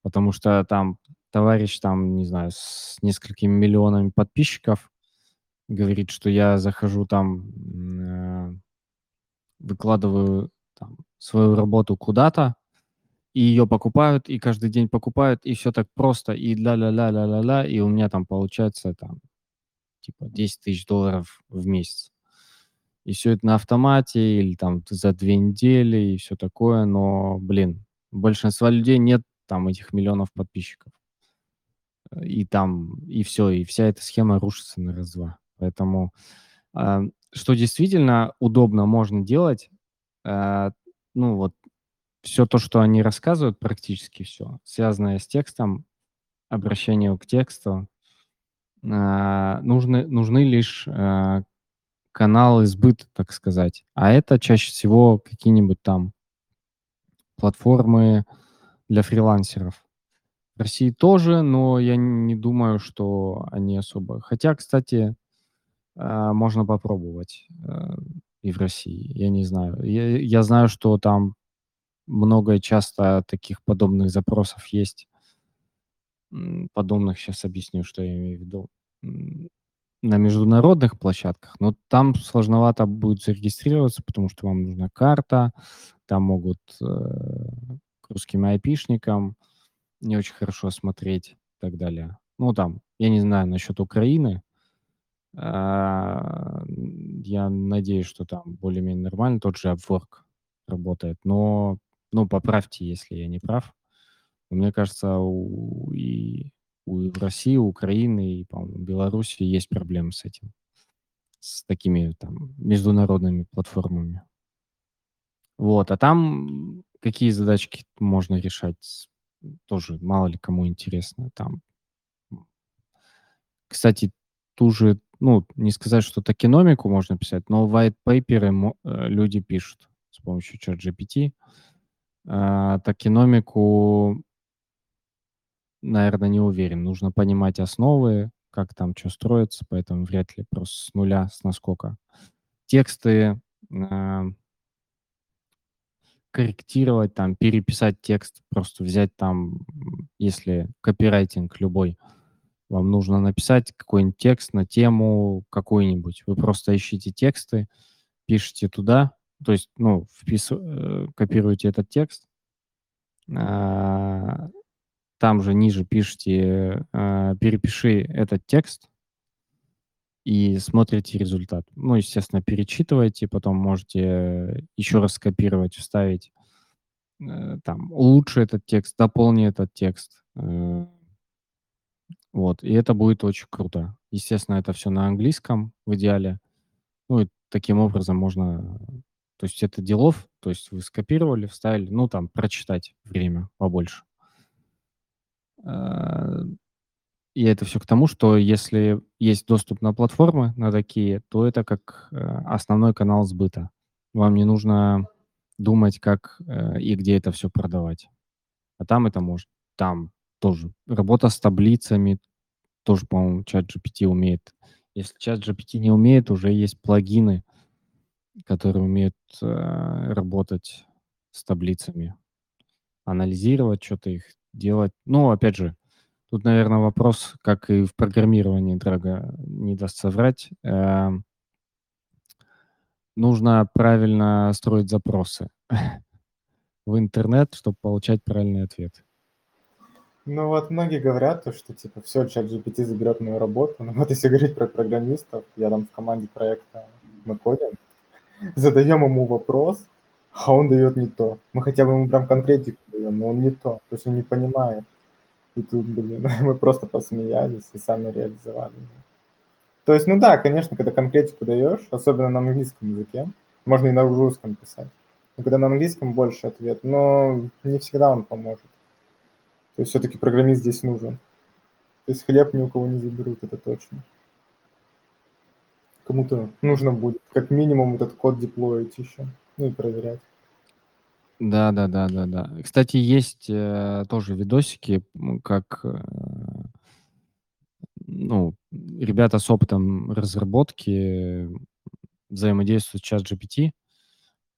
Потому что там товарищ, там, не знаю, с несколькими миллионами подписчиков говорит, что я захожу там, э, выкладываю там свою работу куда-то, и её покупают, и каждый день покупают, и всё так просто, и ля-ля-ля, ля-ля-ля, и у меня там получается там типа 10 тысяч долларов в месяц. И всё это на автомате или там за 2 недели и всё такое. Но, блин, у большинства людей нет там этих миллионов подписчиков. Э, и там и всё, и вся эта схема рушится на раз-два. Поэтому, а, что действительно удобно можно делать, а, ну вот всё то, что они рассказывают, практически всё, связанное с текстом, обращению к тексту, а, нужны нужны лишь, а, каналы сбыта, так сказать. А это чаще всего какие-нибудь там платформы для фрилансеров. В России тоже, но я не думаю, что они особо Хотя, кстати, а, можно попробовать, э, и в России. Я не знаю. Я я знаю, что там много и часто таких подобных запросов есть. Подобных, щас объясню, что я имею в виду. На международных площадках, но там сложновато будет зарегистрироваться, потому что вам нужна карта, там могут, э, русским айпишникам не очень хорошо смотреть и так далее. Ну, там, я не знаю насчет Украины. А, я надеюсь, что там более-менее нормально, тот же Upwork работает, но, ну, поправьте, если я не прав. Мне кажется, у и у России, у Украины, и, по-моему, Беларуси есть проблемы с этим, с такими там международными платформами. Вот, а там какие задачки можно решать, тоже мало ли кому интересно там. Кстати, ту же, ну, не сказать, что токеномику можно писать, но вайтпейперы мо э, люди пишут с помощью ChatGPT. А, токеномику наверно, не уверен. Нужно понимать основы, как там чё строится, поэтому вряд ли просто с нуля, с наскока. Тексты, а корректировать, там, переписать текст, просто взять там, если копирайтинг любой, вам нужно написать какой-нибудь текст на тему какую-нибудь. Вы просто ищите тексты, пишете туда, то есть, ну, вписыв э, копируете этот текст а, там же ниже пишите, а: "Перепиши этот текст" и смотрите результат. Ну, естественно, перечитываете, потом можете еще раз скопировать, вставить, э, там, улучши этот текст, дополни этот текст. Э Вот, и это будет очень круто. Естественно, это все на английском в идеале. Ну и таким образом можно то есть это делов, то есть вы скопировали, вставили, ну, там, прочитать время побольше. И это все к тому, что если есть доступ на платформы, на такие, то это как, э, основной канал сбыта. Вам не нужно думать, как, э, и где это все продавать. А там это может. Там тоже работа с таблицами тоже, по-моему, ChatGPT умеет. Если ChatGPT не умеет, уже есть плагины, которые умеют, э, работать с таблицами, анализировать что то их делать. Ну, опять же, Тут, наверное, вопрос, как и в программировании, Драга не даст соврать. Эм, нужно правильно строить запросы в интернет, чтобы получать правильный ответ. Ну вот многие говорят, то, что типа все, чат GPT заберет мою работу. Но вот если говорить про программистов, я там в команде проекта мы кодим, задаем ему вопрос, а он дает не то. Мы хотя бы ему прям конкретику даем, но он не то. То есть он не понимает. И тут, блин, мы просто посмеялись и сами реализовали. То есть, ну да, конечно, когда конкретику даешь, особенно на английском языке, можно и на русском писать. Но когда на английском больше ответ, но не всегда он поможет. То есть все-таки программист здесь нужен. То есть хлеб ни у кого не заберут, это точно. Кому-то нужно будет как минимум этот код деплоить еще, ну и проверять. Да, да, да, да, да. Кстати, есть э, тоже видосики, как э, ну, ребята с опытом разработки взаимодействуют с чат GPT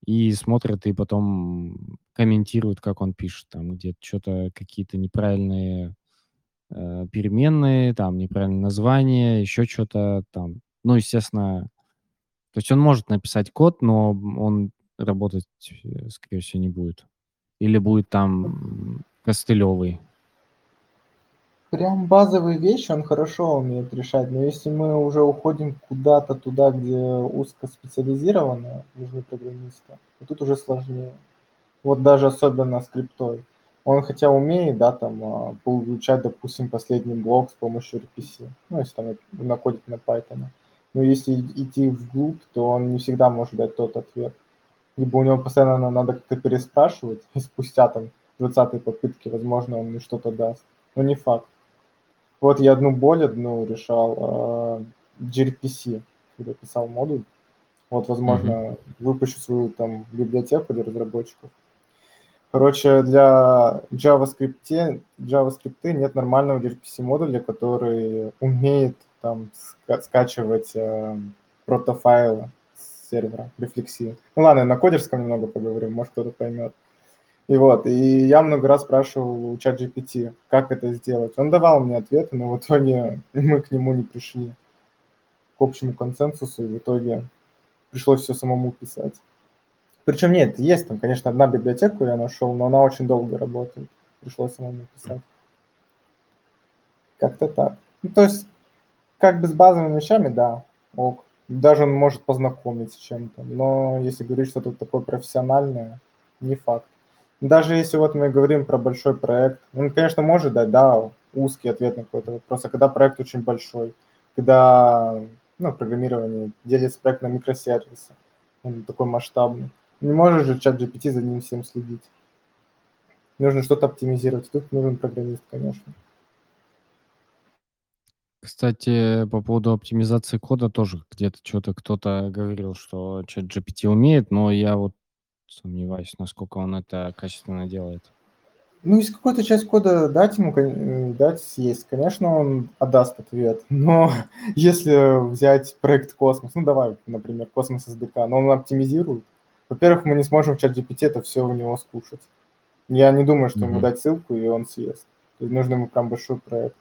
и смотрят, и потом комментируют, как он пишет, там где-то что-то, какие-то неправильные э, переменные, там неправильное название, еще что-то там. Ну, естественно, то есть он может написать код, но он работать, э, скорее всего, не будет. Или будет там костылевый. Прям базовые вещи он хорошо умеет решать, но если мы уже уходим куда-то туда, где узкоспециализированно нужны программисты, то тут уже сложнее. Вот даже особенно скриптой. Он хотя умеет, да, там, а, получать, допустим, последний блок с помощью RPC, ну, если там накодить на Python. Но если идти вглубь, то он не всегда может дать тот ответ либо у него постоянно надо как-то переспрашивать, и спустя там 20 попытки, возможно, он мне что-то даст. Но не факт. Вот я одну боль одну решал, э, gRPC, когда писал модуль. Вот, возможно, mm-hmm. выпущу свою там библиотеку для разработчиков. Короче, для JavaScript, JavaScript нет нормального gRPC модуля, который умеет там скачивать э, протофайлы сервера рефлексии. Ну ладно, на кодерском немного поговорим, может кто-то поймет. И вот, и я много раз спрашивал у GPT, как это сделать. Он давал мне ответы, но в итоге мы к нему не пришли к общему консенсусу, и в итоге пришлось все самому писать. Причем нет, есть там, конечно, одна библиотека я нашел, но она очень долго работает. Пришлось самому писать. Как-то так. Ну, то есть, как бы с базовыми вещами, да, ок даже он может познакомить с чем-то. Но если говорить что-то такое профессиональное, не факт. Даже если вот мы говорим про большой проект, он, конечно, может дать, да, узкий ответ на какой-то вопрос, а когда проект очень большой, когда, ну, программирование делится проект на микросервисы, он такой масштабный, не можешь же чат GPT за ним всем следить. Нужно что-то оптимизировать, тут нужен программист, конечно. Кстати, по поводу оптимизации кода тоже где-то что-то кто-то говорил, что чат GPT умеет, но я вот сомневаюсь, насколько он это качественно делает. Ну, если какую-то часть кода дать ему, дать съесть, конечно, он отдаст ответ. Но если взять проект Космос, ну давай, например, Cosmos SDK, но он оптимизирует, во-первых, мы не сможем в ChatGPT это все у него скушать. Я не думаю, что mm-hmm. ему дать ссылку, и он съест. То есть нужно ему прям большой проект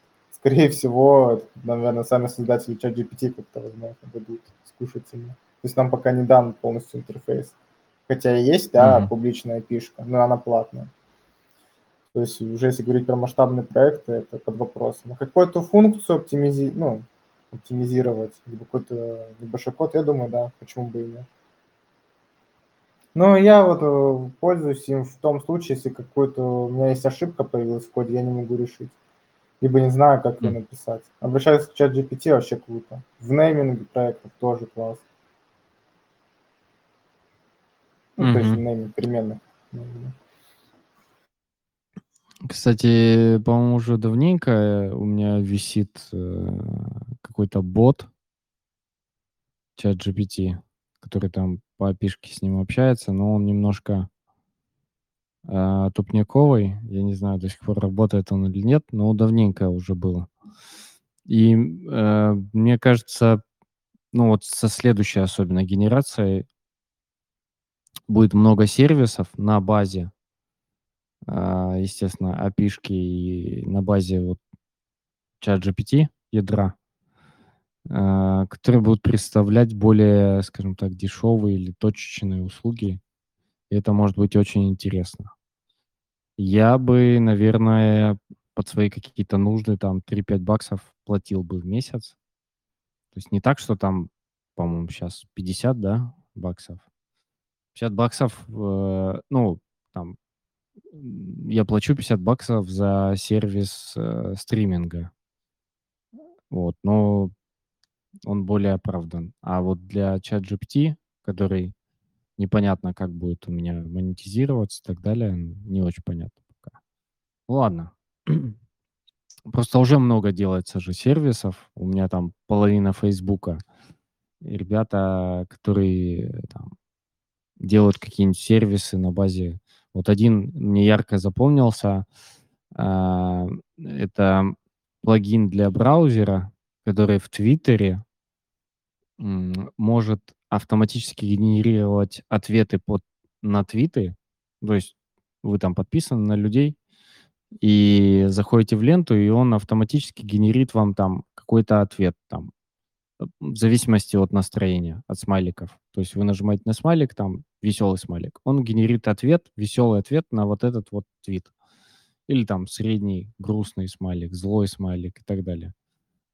скорее всего, наверное, сами создатели ChatGPT как-то, возможно, дадут скушать ему. То есть нам пока не дан полностью интерфейс. Хотя и есть, да, mm-hmm. публичная апишка, но она платная. То есть уже если говорить про масштабные проекты, это под вопросом. А какую-то функцию оптимизи... ну, оптимизировать, либо какой-то небольшой код, я думаю, да, почему бы и нет. Но я вот э, пользуюсь им в том случае, если какой-то у меня есть ошибка появилась в коде, я не могу решить. Либо не знаю, как М. написать. Обращаюсь к ChatGPT, вообще круто. В нейминге проектов тоже класс. Ну, то есть нейминг. Мгм. Кстати, по-моему, уже давненько у меня висит, э, какой-то бот ChatGPT, который там по API-шке с ним общается, но он немножко а, тупняковый. Я не знаю, до сих пор работает он или нет, но давненько уже было. И, э, мне кажется, ну, вот со следующей особенно генерацией будет много сервисов на базе а, естественно, API-шки и на базе вот ChatGPT ядра а, которые будут представлять более, скажем так, дешевые или точечные услуги. И это может быть очень интересно. Я бы, наверное, под свои какие-то нужды там 3-5 баксов платил бы в месяц. То есть не так, что там, по-моему, щас 50, да, баксов? 50 баксов, э, ну, там, я плачу 50 баксов за сервис, э, стриминга. Вот, но он более оправдан. А вот для ChatGPT, который непонятно, как будет у меня монетизироваться и так далее, не очень понятно пока. Ну ладно. Просто уже много делается же сервисов. У меня там половина "Фейсбука" ребята, которые там делают какие-нибудь сервисы на базе Вот один мне ярко запомнился. А, это плагин для браузера, который в "Твиттере" может автоматически генерировать ответы под на твиты. То есть вы там подписаны на людей и заходите в ленту, и он автоматически генерит вам там какой-то ответ там, в зависимости от настроения, от смайликов. То есть вы нажимаете на смайлик, там веселый смайлик, он генерит ответ, веселый ответ на вот этот вот твит. Или там средний грустный смайлик, злой смайлик и так далее.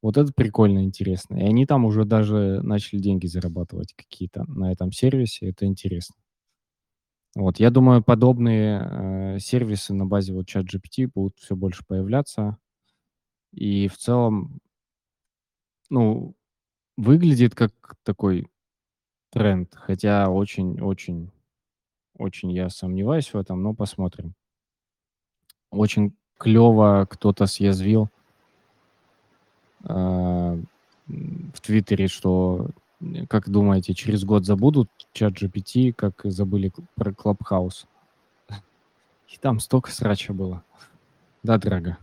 Вот это прикольно, интересно. И они там уже даже начали деньги зарабатывать какие-то на этом сервисе. Это интересно. Вот, я думаю, подобные, э, сервисы на базе вот ChatGPT будут всё больше появляться. И в целом ну, выглядит как такой тренд, хотя очень очень я сомневаюсь в этом, но посмотрим. Очень клёво кто-то съязвил в "Твиттере", что, как думаете, через год забудут ChatGPT, как забыли про Clubhouse? И там стока срача было. Да, дорого?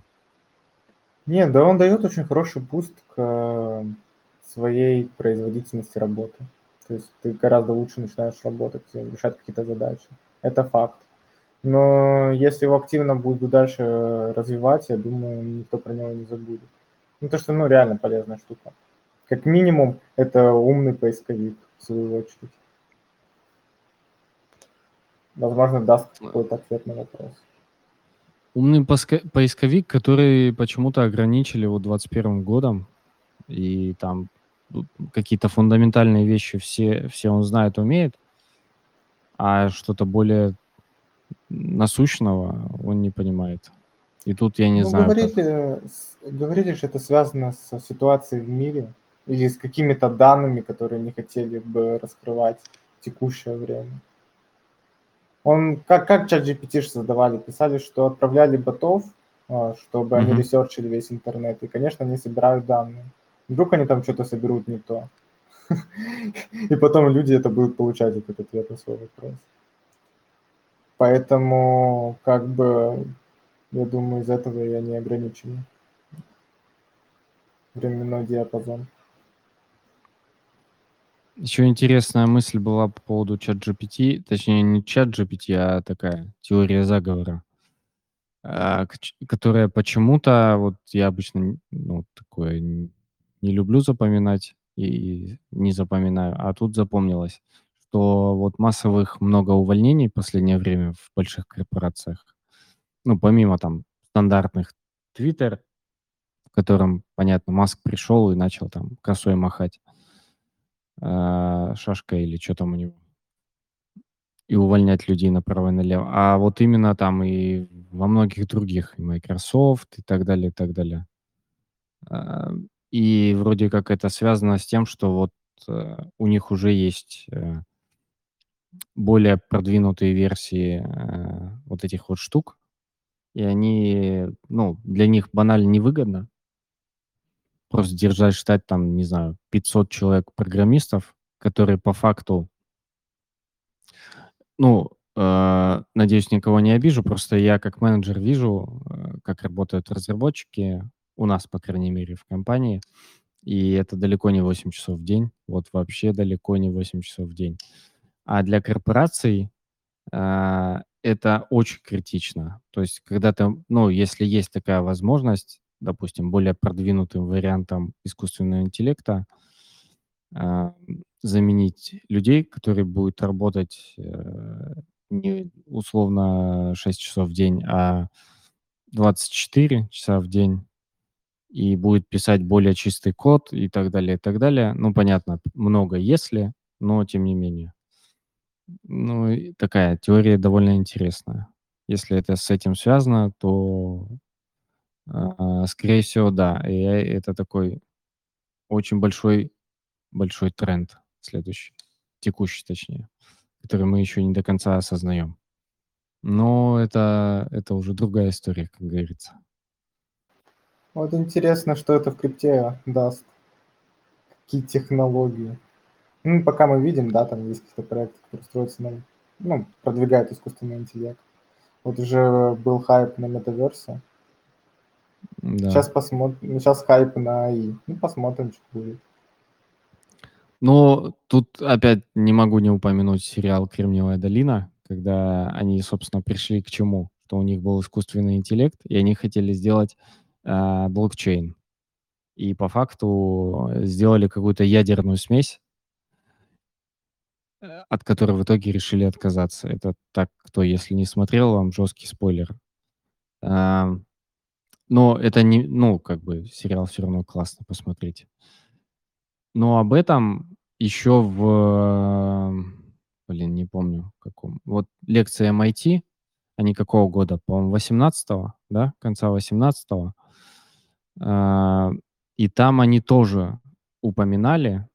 Не, да он даёт очень хороший boost к своей производительности работы. То есть ты гораздо лучше начинаешь работать, э, решать какие-то задачи. Это факт. Но если его активно будут дальше развивать, я думаю, никто про него не забудет. Ну, то, что, ну, реально полезная штука. Как минимум, это умный поисковик, в свою очередь. Возможно, даст какой-то ответ на вопрос. Умный поисковик, который почему-то ограничили вот 21 годом, и там тут какие-то фундаментальные вещи все все он знает, умеет, а что-то более насущного он не понимает. И тут я не Ну, знаю, как говорите с говорите, что это связано со ситуацией в мире или с какими-то данными, которые не хотели бы раскрывать в текущее время. Он как как ChatGPT ж создавали? Писали, что отправляли ботов, а, чтобы они Мгм. ресерчили весь интернет, и, конечно, они собирают данные. Вдруг они там чё-то соберут не то. И потом люди это будут получать, этот ответ на свой вопрос. Поэтому, как бы, я думаю, из этого и они ограничены. Временной диапазон. Ещё интересная мысль была по поводу ChatGPT, точнее, не ChatGPT, а такая теория заговора. А, которая почему-то, вот я обычно, ну, такое не люблю запоминать и не запоминаю, а тут запомнилось, что вот массовых много увольнений последнее время в больших корпорациях. Ну, помимо там стандартных Twitter, в котором, понятно, Маск пришёл и начал там косой махать а, шашкой или чё там у него и увольнять людей направо и налево. А вот именно там и во многих других, и Microsoft, и так далее, и так далее. А, и вроде как это связано с тем, что вот, э, у них уже есть, э более продвинутые версии, э, вот этих вот штук, и они, ну, для них банально невыгодно просто держать штат там, не знаю, 500 человек программистов, которые по факту ну, э, надеюсь, никого не обижу, просто я как менеджер вижу, э, как работают разработчики, у нас, по крайней мере, в компании, и это далеко не 8 часов в день, вот вообще далеко не 8 часов в день. А для корпораций, это очень критично. То есть когда ты, ну, если есть такая возможность, допустим, более продвинутым вариантом искусственного интеллекта, а, заменить людей, которые будут работать, э, не условно 6 часов в день, а 24 часа в день, и будет писать более чистый код и так далее, и так далее. Ну, понятно, много "если", но тем не менее. Ну, и такая теория довольно интересная. Если это с этим связано, то, а, скорее всего, да. AI- это такой очень большой большой тренд следующий, текущий, точнее, который мы еще не до конца осознаем. Но это это уже другая история, как говорится. Вот интересно, что это в крипте даст. Какие технологии. Ну, пока мы видим, да, там есть какие-то проекты, которые строятся на ну, продвигают искусственный интеллект. Вот уже был хайп на метаверсе. Сейчас Да. посмотрим. сейчас хайп на AI. Ну, посмотрим, что будет. Но тут опять не могу не упомянуть сериал "Кремниевая долина", когда они, собственно, пришли к чему? Что у них был искусственный интеллект, и они хотели сделать, а, блокчейн. И по факту, э, сделали какую-то ядерную смесь от которой в итоге решили отказаться. Это так, кто если не смотрел, вам жесткий спойлер. Но это не ну, как бы сериал всё равно классно, посмотрите. Но об этом еще в, блин, не помню каком, вот лекции MIT, они какого года, по-моему, 18, да, конца 18. А, и там они тоже упоминали,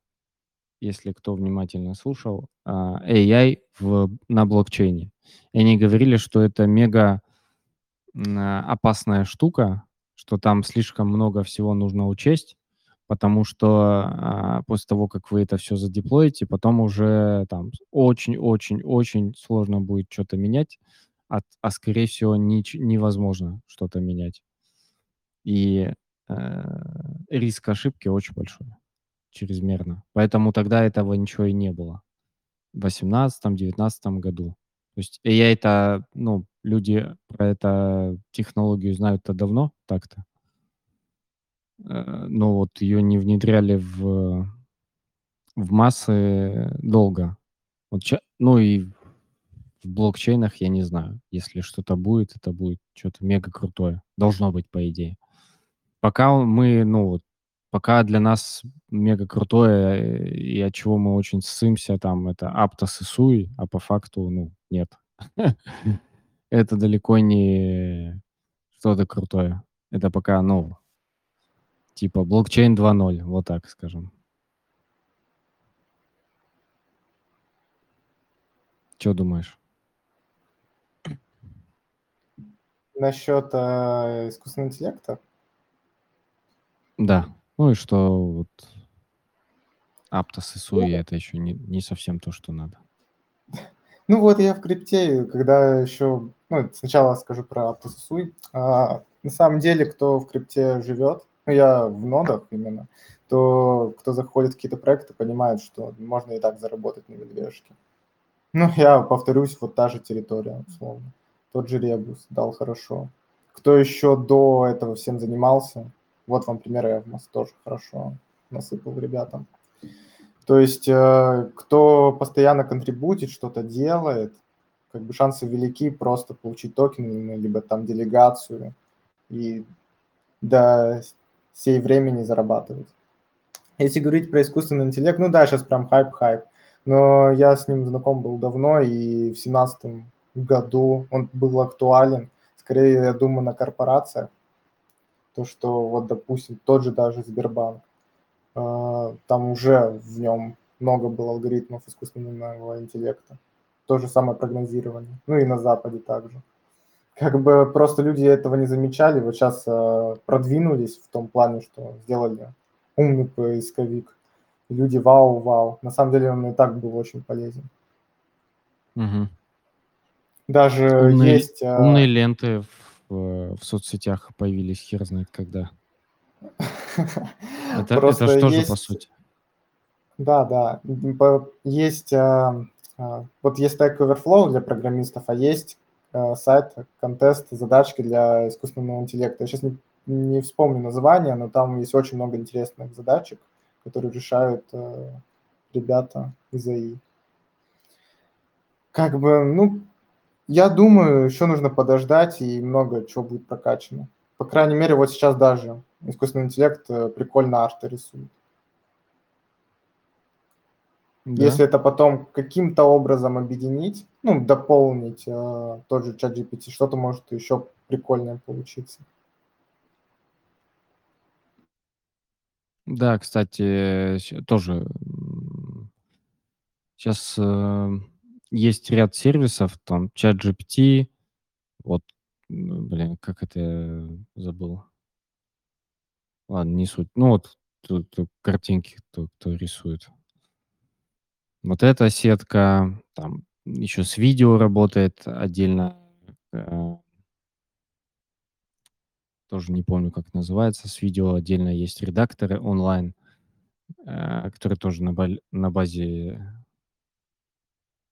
если кто внимательно слушал, а, AI в на блокчейне. И они говорили, что это мега, опасная штука, что там слишком много всего нужно учесть, потому что, а, после того, как вы это всё задеплоите, потом уже там очень очень очень сложно будет чё-то менять, ат а, скорее всего, нич невозможно что-то менять. И, э, риск ошибки очень большой, чрезмерно. Поэтому тогда этого ничего и не было в 18-19 году. То есть AI-то, ну, люди про это технологию знают-то давно так-то. Э, но вот ее не внедряли в в массы долго. Вот ну и в блокчейнах я не знаю. Если что-то будет, это будет чё-то мега крутое. Должно быть, по идее. Пока мы, ну вот, пока для нас мега крутое, и от чего мы очень ссымся, там, это Aptos и Sui, а по факту, ну, нет. Это далеко не что-то крутое. Это пока, ну типа блокчейн 2.0, вот так скажем. Чё думаешь? Насчет, а, искусственного интеллекта? Да. Ну и что вот Aptos и Sui- Ну это еще не не совсем то, что надо. Ну вот я в крипте, когда еще, ну, сначала скажу про Aptos и Sui. А, на самом деле, кто в крипте живет, ну, я в нодах именно, то кто заходит в какие-то проекты, понимает, что можно и так заработать на медвежке. Ну, я повторюсь, вот та же территория, условно. Тот же Ребус дал хорошо. Кто еще до этого всем занимался, вот вам пример Evmos, тоже хорошо насыпал ребятам. То есть, э, кто постоянно контрибьютит, что-то делает, как бы шансы велики просто получить токены, либо там делегацию и до сей времени зарабатывать. Если говорить про искусственный интеллект, ну да, щас прям хайп-хайп, но я с ним знаком был давно, и в 17 году он был актуален. Скорее, я думаю, на корпорациях. То, что вот, допустим, тот же даже Сбербанк, а, там уже в нем много было алгоритмов искусственного интеллекта. То же самое прогнозирование. Ну и на Западе также. Как бы просто люди этого не замечали, вот сейчас э, продвинулись в том плане, что сделали умный поисковик. Люди вау-вау. На самом деле он и так был очень полезен. Угу. Даже умные, есть... Э, умные ленты в, в соцсетях появились, хер знает когда. Это, это что же по сути? Да, да. Есть, а, а, вот есть Stack Overflow для программистов, а есть а, сайт, контест, задачки для искусственного интеллекта. Я сейчас не, не вспомню название, но там есть очень много интересных задачек, которые решают ребята из АИ. Как бы, ну, я думаю, еще нужно подождать, и много чего будет прокачано. По крайней мере, вот сейчас даже искусственный интеллект э, прикольно арты рисует. Да. Если это потом каким-то образом объединить, ну, дополнить э, тот же чат GPT, что-то может еще прикольное получиться. Да, кстати, тоже сейчас есть ряд сервисов, там чат GPT, вот, блин, как это я забыл. Ладно, не суть. Ну вот тут, тут картинки, кто, кто рисует. Вот эта сетка, там еще с видео работает отдельно. Э, тоже не помню, как называется. С видео отдельно есть редакторы онлайн, э, которые тоже на, на базе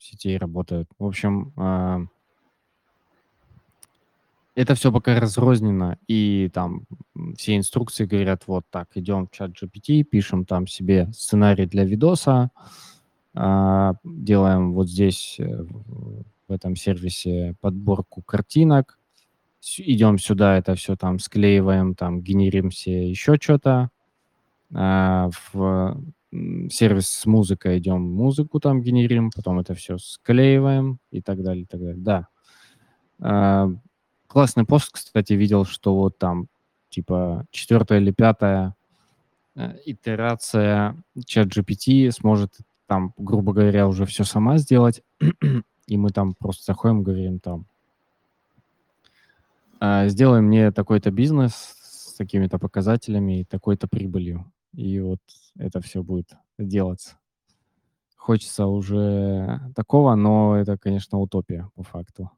сетей работают. В общем, э, это все пока разрознено, и там все инструкции говорят, вот так, идем в чат GPT, пишем там себе сценарий для видоса, а, делаем вот здесь, э, в этом сервисе, подборку картинок, идем сюда, это все там склеиваем, там генерим все еще что-то. А, в сервис с музыкой идем, музыку там генерим, потом это все склеиваем и так далее, и так далее. Да. А, классный пост, кстати, видел, что вот там типа четвертая или пятая э, итерация чат GPT сможет там, грубо говоря, уже все сама сделать, и мы там просто заходим, говорим там, «А, сделай мне такой-то бизнес с такими-то показателями и такой-то прибылью. И вот это все будет делаться. Хочется уже такого, но это, конечно, утопия по факту.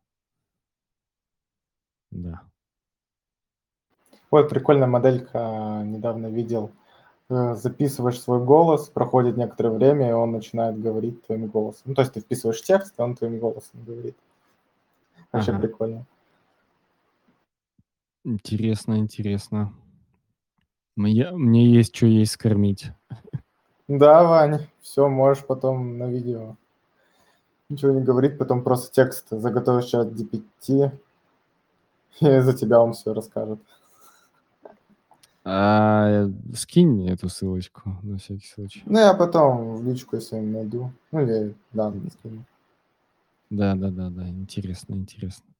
Да. Вот прикольная моделька, недавно видел. Э, записываешь свой голос, проходит некоторое время, и он начинает говорить твоим голосом. Ну, то есть ты вписываешь текст, и он твоим голосом говорит. Вообще ага. прикольно. Интересно, интересно. Мне, мне есть что есть скормить. Да, Вань, все, можешь потом на видео. Ничего не говорить, потом просто текст заготовишь чат GPT, и за тебя он все расскажет. А, скинь мне эту ссылочку на всякий случай. Ну, я потом в личку, если найду. Ну, или, да, скину. Да, да, да, да, интересно, интересно.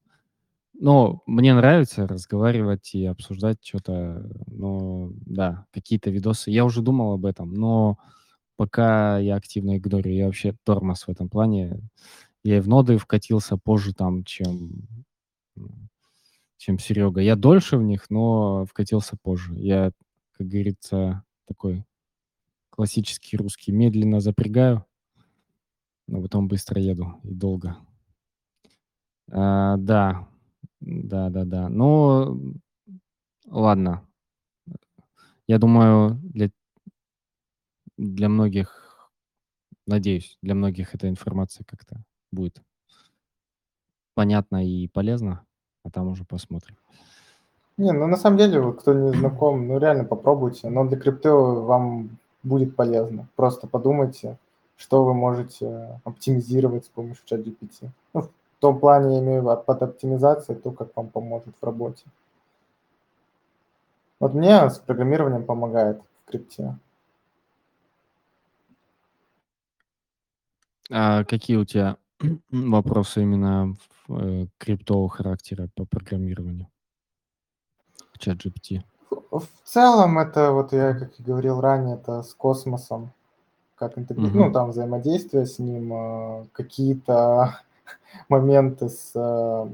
Ну, мне нравится разговаривать и обсуждать что-то, но, да, какие-то видосы. Я уже думал об этом, но пока я активно игнорю, я вообще тормоз в этом плане. Я и в ноды вкатился позже там, чем чем Серега. Я дольше в них, но вкатился позже. Я, как говорится, такой классический русский. Медленно запрягаю, но потом быстро еду и долго. А, да, да, да, да. Ну, ладно. Я думаю, для, для многих, надеюсь, для многих эта информация как-то будет понятна и полезна а там уже посмотрим. Не, ну на самом деле, кто не знаком, ну реально попробуйте. Но для крипты вам будет полезно. Просто подумайте, что вы можете оптимизировать с помощью ChatGPT. Ну, в том плане я имею под оптимизацией то, как вам поможет в работе. Вот мне с программированием помогает в крипте. А какие у тебя вопросы именно э, криптового характера по программированию? Чат GPT. В целом это, вот я как и говорил ранее, это с космосом, как интегри ну, Мгм. там взаимодействие с ним, а, какие-то моменты с, а,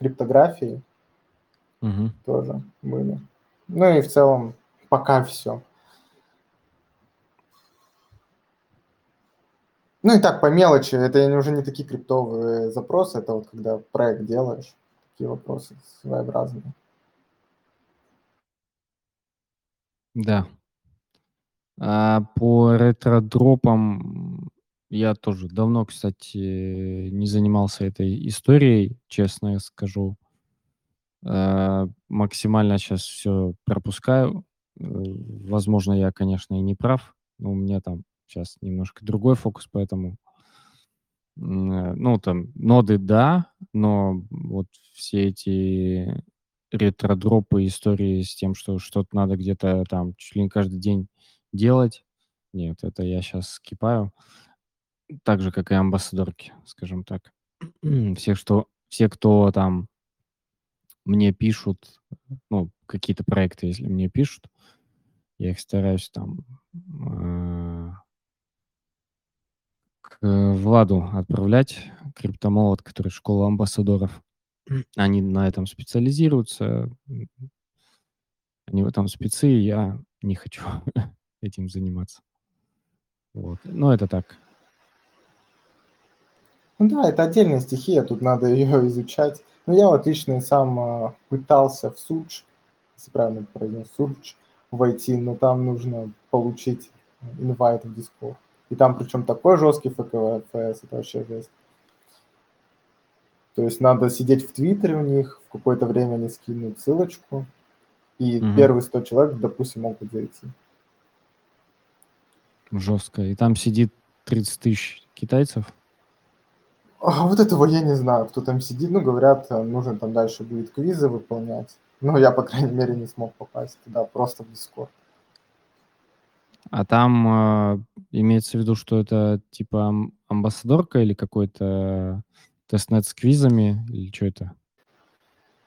криптографией Мгм. тоже были. Ну и в целом пока всё. Ну и так, по мелочи. Это уже не такие криптовые запросы, это вот когда проект делаешь, такие вопросы своеобразные. Да. А по ретро-дропам я тоже давно, кстати, не занимался этой историей, честно я скажу. Э, максимально щас всё пропускаю. Э, возможно, я, конечно, и не прав, но у меня там щас немножко другой фокус, поэтому э, ну, там ноды- да, но вот все эти ретро-дропы, истории с тем, что что-то надо где-то там чуть ли не каждый день делать, нет, это я щас скипаю. Так же, как и амбассадорки, скажем так. Все, что все, кто там мне пишут, ну, какие-то проекты, если мне пишут, я их стараюсь там, а к Владу отправлять, Криптомолот, который школа амбассадоров. Они на этом специализируются. Они в этом спецы, я не хочу этим заниматься. Вот, но это так. Ну да, это отдельная стихия, тут надо её изучать. Но я вот лично сам, а, пытался в Сурдж, если правильно произнес, Сурдж войти, но там нужно получить инвайт в Discord. И там причём такой жёсткий ФКФС, это вообще жесть. То есть надо сидеть в "Твиттере" у них, в какое-то время они скинут ссылочку, и Мгм. первые 100 человек, допустим, могут зайти. Жестко. И там сидит 30 тысяч китайцев? А вот этого я не знаю, кто там сидит. Ну, говорят, э, нужно там дальше будет квизы выполнять. Но я, по крайней мере, не смог попасть туда, просто в Discord. А там, а, имеется в виду, что это типа ам амбассадорка или какой-то testnet с квизами, или чё это?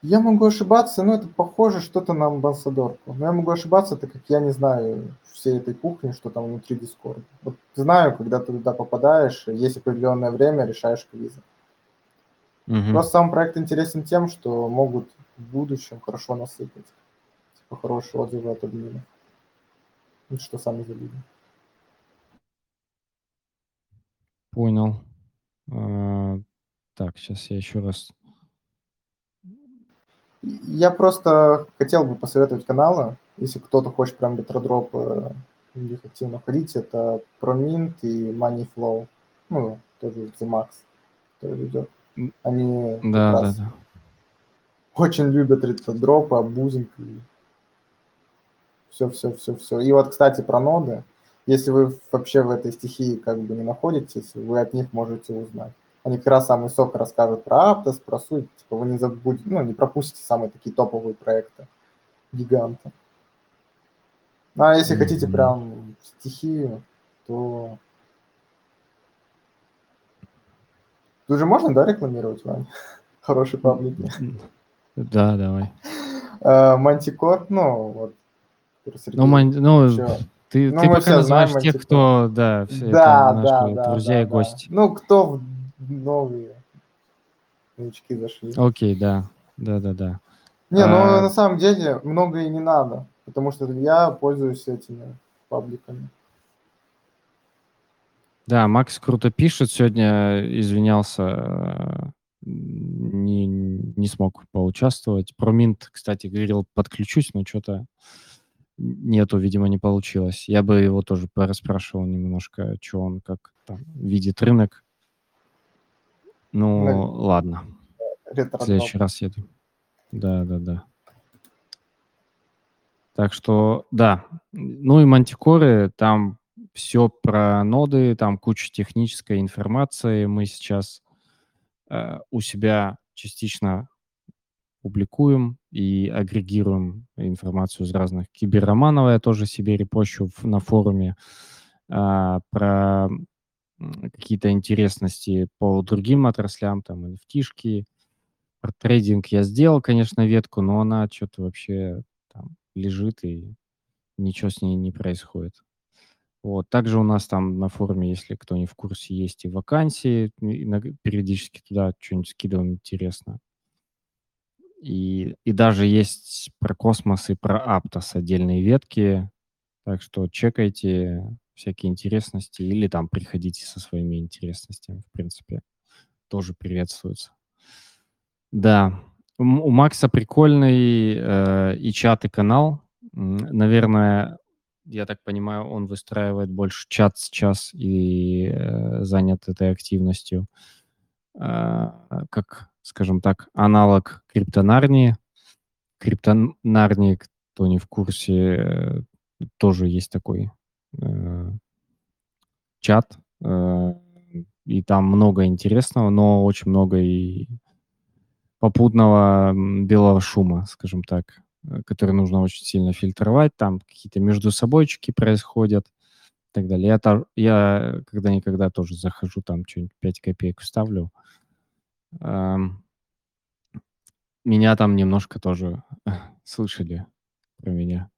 Я могу ошибаться, но это похоже что-то на амбассадорку. Но я могу ошибаться, так как я не знаю всей этой кухни, что там внутри "Дискорда". Вот знаю, когда ты туда попадаешь, есть определённое время, решаешь квизы. Мгм. Просто сам проект интересен тем, что могут в будущем хорошо насыпать. Типа хорошие отзывы от админов. Ну, что самое завидное. Понял. А, так, щас я ещё раз Я просто хотел бы посоветовать каналы, если кто-то хочет прям ретро-дропы в них активно ходить, это Pроминт и Moneyflow. Ну, тоже ZMax, который ведёт. М. Они как раз Да-да-да. очень любят ретро-дропы, абузинг и всё. И вот, кстати, про ноды. Если вы вообще в этой стихии как бы не находитесь, вы от них можете узнать. Они как раз самый сок расскажут про Aptos, про суть. Типа вы не забудь ну, не пропустите самые такие топовые проекты, гиганты. Ну, а если хотите Мгм. прям стихию, то Тут же можно, да, рекламировать, Вань? Паблики. м. Да, давай. А, Мантикор, ну вот, Ну, мань ну, ты Ну, ты пока называешь тех, кто, да, все это Да, да, наши да, друзья да, и да. гости. Ну, кто в новые новички зашли. Окей, да. Да-да-да. Не, ну, А на самом деле много и не надо, потому что я пользуюсь этими пабликами. Да, Макс круто пишет. Сегодня извинялся, а, не не смог поучаствовать. Проминт, кстати, говорил, подключусь, но н нету, видимо, не получилось. Я бы его тоже порасспрашивал немножко, чё он, как там видит рынок. Ну, ладно. В следующий раз еду. Да-да-да. Так что да. Ну и мантикоры, там всё про ноды, там куча технической информации. Мы сейчас, а, у себя частично публикуем и агрегируем информацию из разных киберроманов. Я тоже себе репощу ф на форуме, а, про, какие-то интересности по другим отраслям, там. Про трейдинг я сделал, конечно, ветку, но она чё-то вообще там лежит, и ничего с ней не происходит. Вот. Также у нас там на форуме, если кто не в курсе, есть и вакансии, периодически туда чё-нибудь скидываем интересное. И и даже есть про космос и про Aptos отдельные ветки, так что чекайте всякие интересности или там приходите со своими интересностями, в принципе, тоже приветствуется. Да, у Макса прикольный, э, и чат, и канал. Наверное, я так понимаю, он выстраивает больше чат сейчас и, э, занят этой активностью, а, как, скажем так, аналог криптонарнии. Криптонарнии, кто не в курсе, э, тоже есть такой, э, чат, э, и там много интересного, но очень много и попутного, белого шума, скажем так, э, который нужно очень сильно фильтровать. Там какие-то междусобойчики происходят и так далее. Я та я когда-никогда тоже захожу, там чё-нибудь 5 копеек вставлю. Меня там немножко тоже слышали про меня.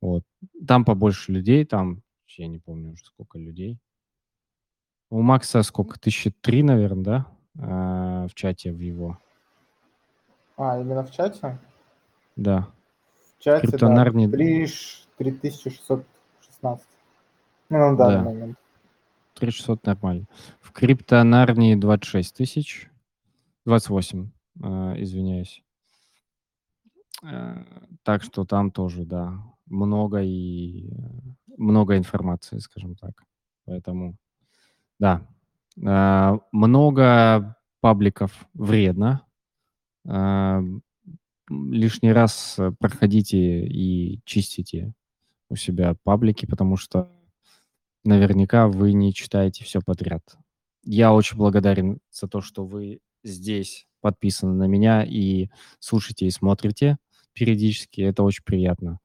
Вот. Там побольше людей, там, я не помню уже, сколько людей. У Макса сколько, 1003, наверно, да, а, в чате в его? А, именно в чате? Да. В чате, да, Криптонарнии 3 ш 3616. Ну, на данный Да. момент. 3600 нормально. В Криптонарнии 26 тысяч. 28, а, извиняюсь. Э, так что там тоже, да, много и много информации, скажем так. Поэтому да, а, много пабликов вредно. М, лишний раз проходите и чистите у себя паблики, потому что наверняка вы не читаете всё подряд. Я очень благодарен за то, что вы здесь подписаны на меня и слушаете, и смотрите периодически. Это очень приятно.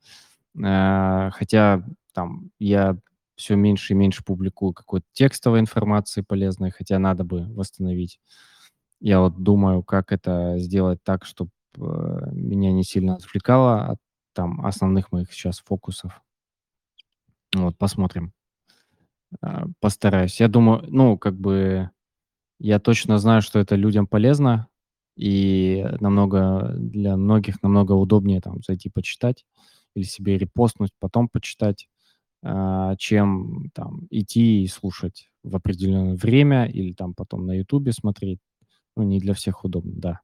А, хотя там я всё меньше и меньше публикую какой-то текстовой информации полезной, хотя надо бы восстановить. Я вот думаю, как это сделать так, чтоб, э, меня не сильно отвлекало от там основных моих сейчас фокусов. Вот, посмотрим. А, постараюсь. Я думаю, ну, как бы я точно знаю, что это людям полезно, и намного для многих намного удобнее там зайти почитать или себе репостнуть, потом почитать, а, чем там идти и слушать в определенное время или там потом на "Ютубе" смотреть. Ну, не для всех удобно, да.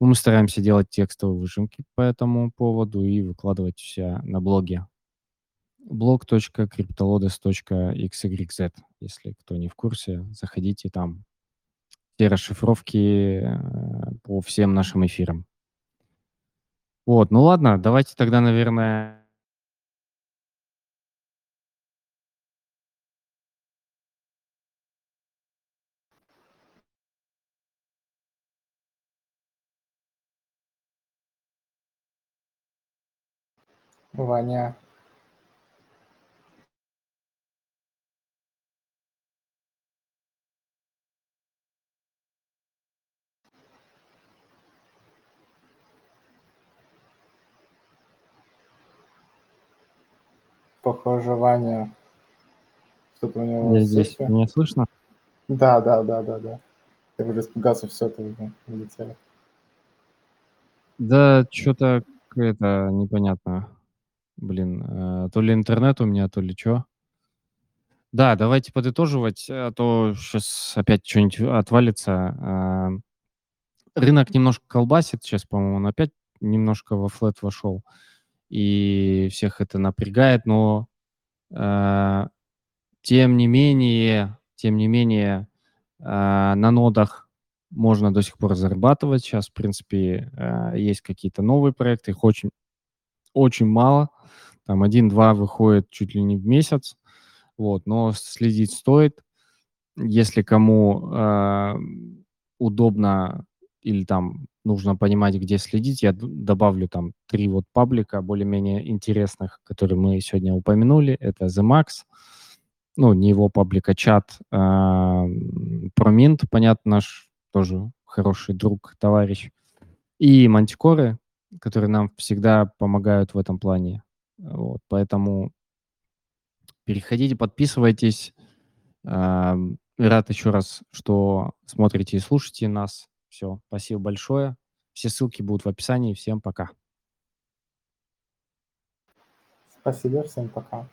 Ну, мы стараемся делать текстовые выжимки по этому поводу и выкладывать ся на блоге. blog.cryptolodes.xyz. Если кто не в курсе, заходите, там все расшифровки, э, по всем нашим эфирам. Вот, ну ладно, давайте тогда, наверное Ваня. Похоже, Ваня что-то у него Я здесь. Меня слышно? Да да да да да. Я уже испугался, всё, ты уже улетел. Да, к это непонятно. Блин, э, то ли интернет у меня, то ли чё. Да, давайте подытоживать, а то щас опять чё-нибудь отвалится. Ам, рынок немножко колбасит щас, по-моему, он опять немножко во флэт вошёл, и всех это напрягает, но, а, тем не менее тем не менее, а, на нодах можно до сих пор зарабатывать. Щас, в принципе, а, есть какие-то новые проекты, их очень очень мало. Там 1-2 выходит чуть ли не в месяц. Вот, но следить стоит. Если кому, ам, удобно или там нужно понимать, где следить, я добавлю там 3 вот паблика более-менее интересных, которые мы сегодня упомянули. Это The Max, ну, не его паблик, а чат, ам, Pроминт, понятно, наш тоже хороший друг, товарищ, и Мантикоры. которые нам всегда помогают в этом плане. Вот, поэтому переходите, подписывайтесь. Рад еще раз, что смотрите и слушаете нас. Все, спасибо большое. Все ссылки будут в описании. Всем пока. Спасибо, всем пока.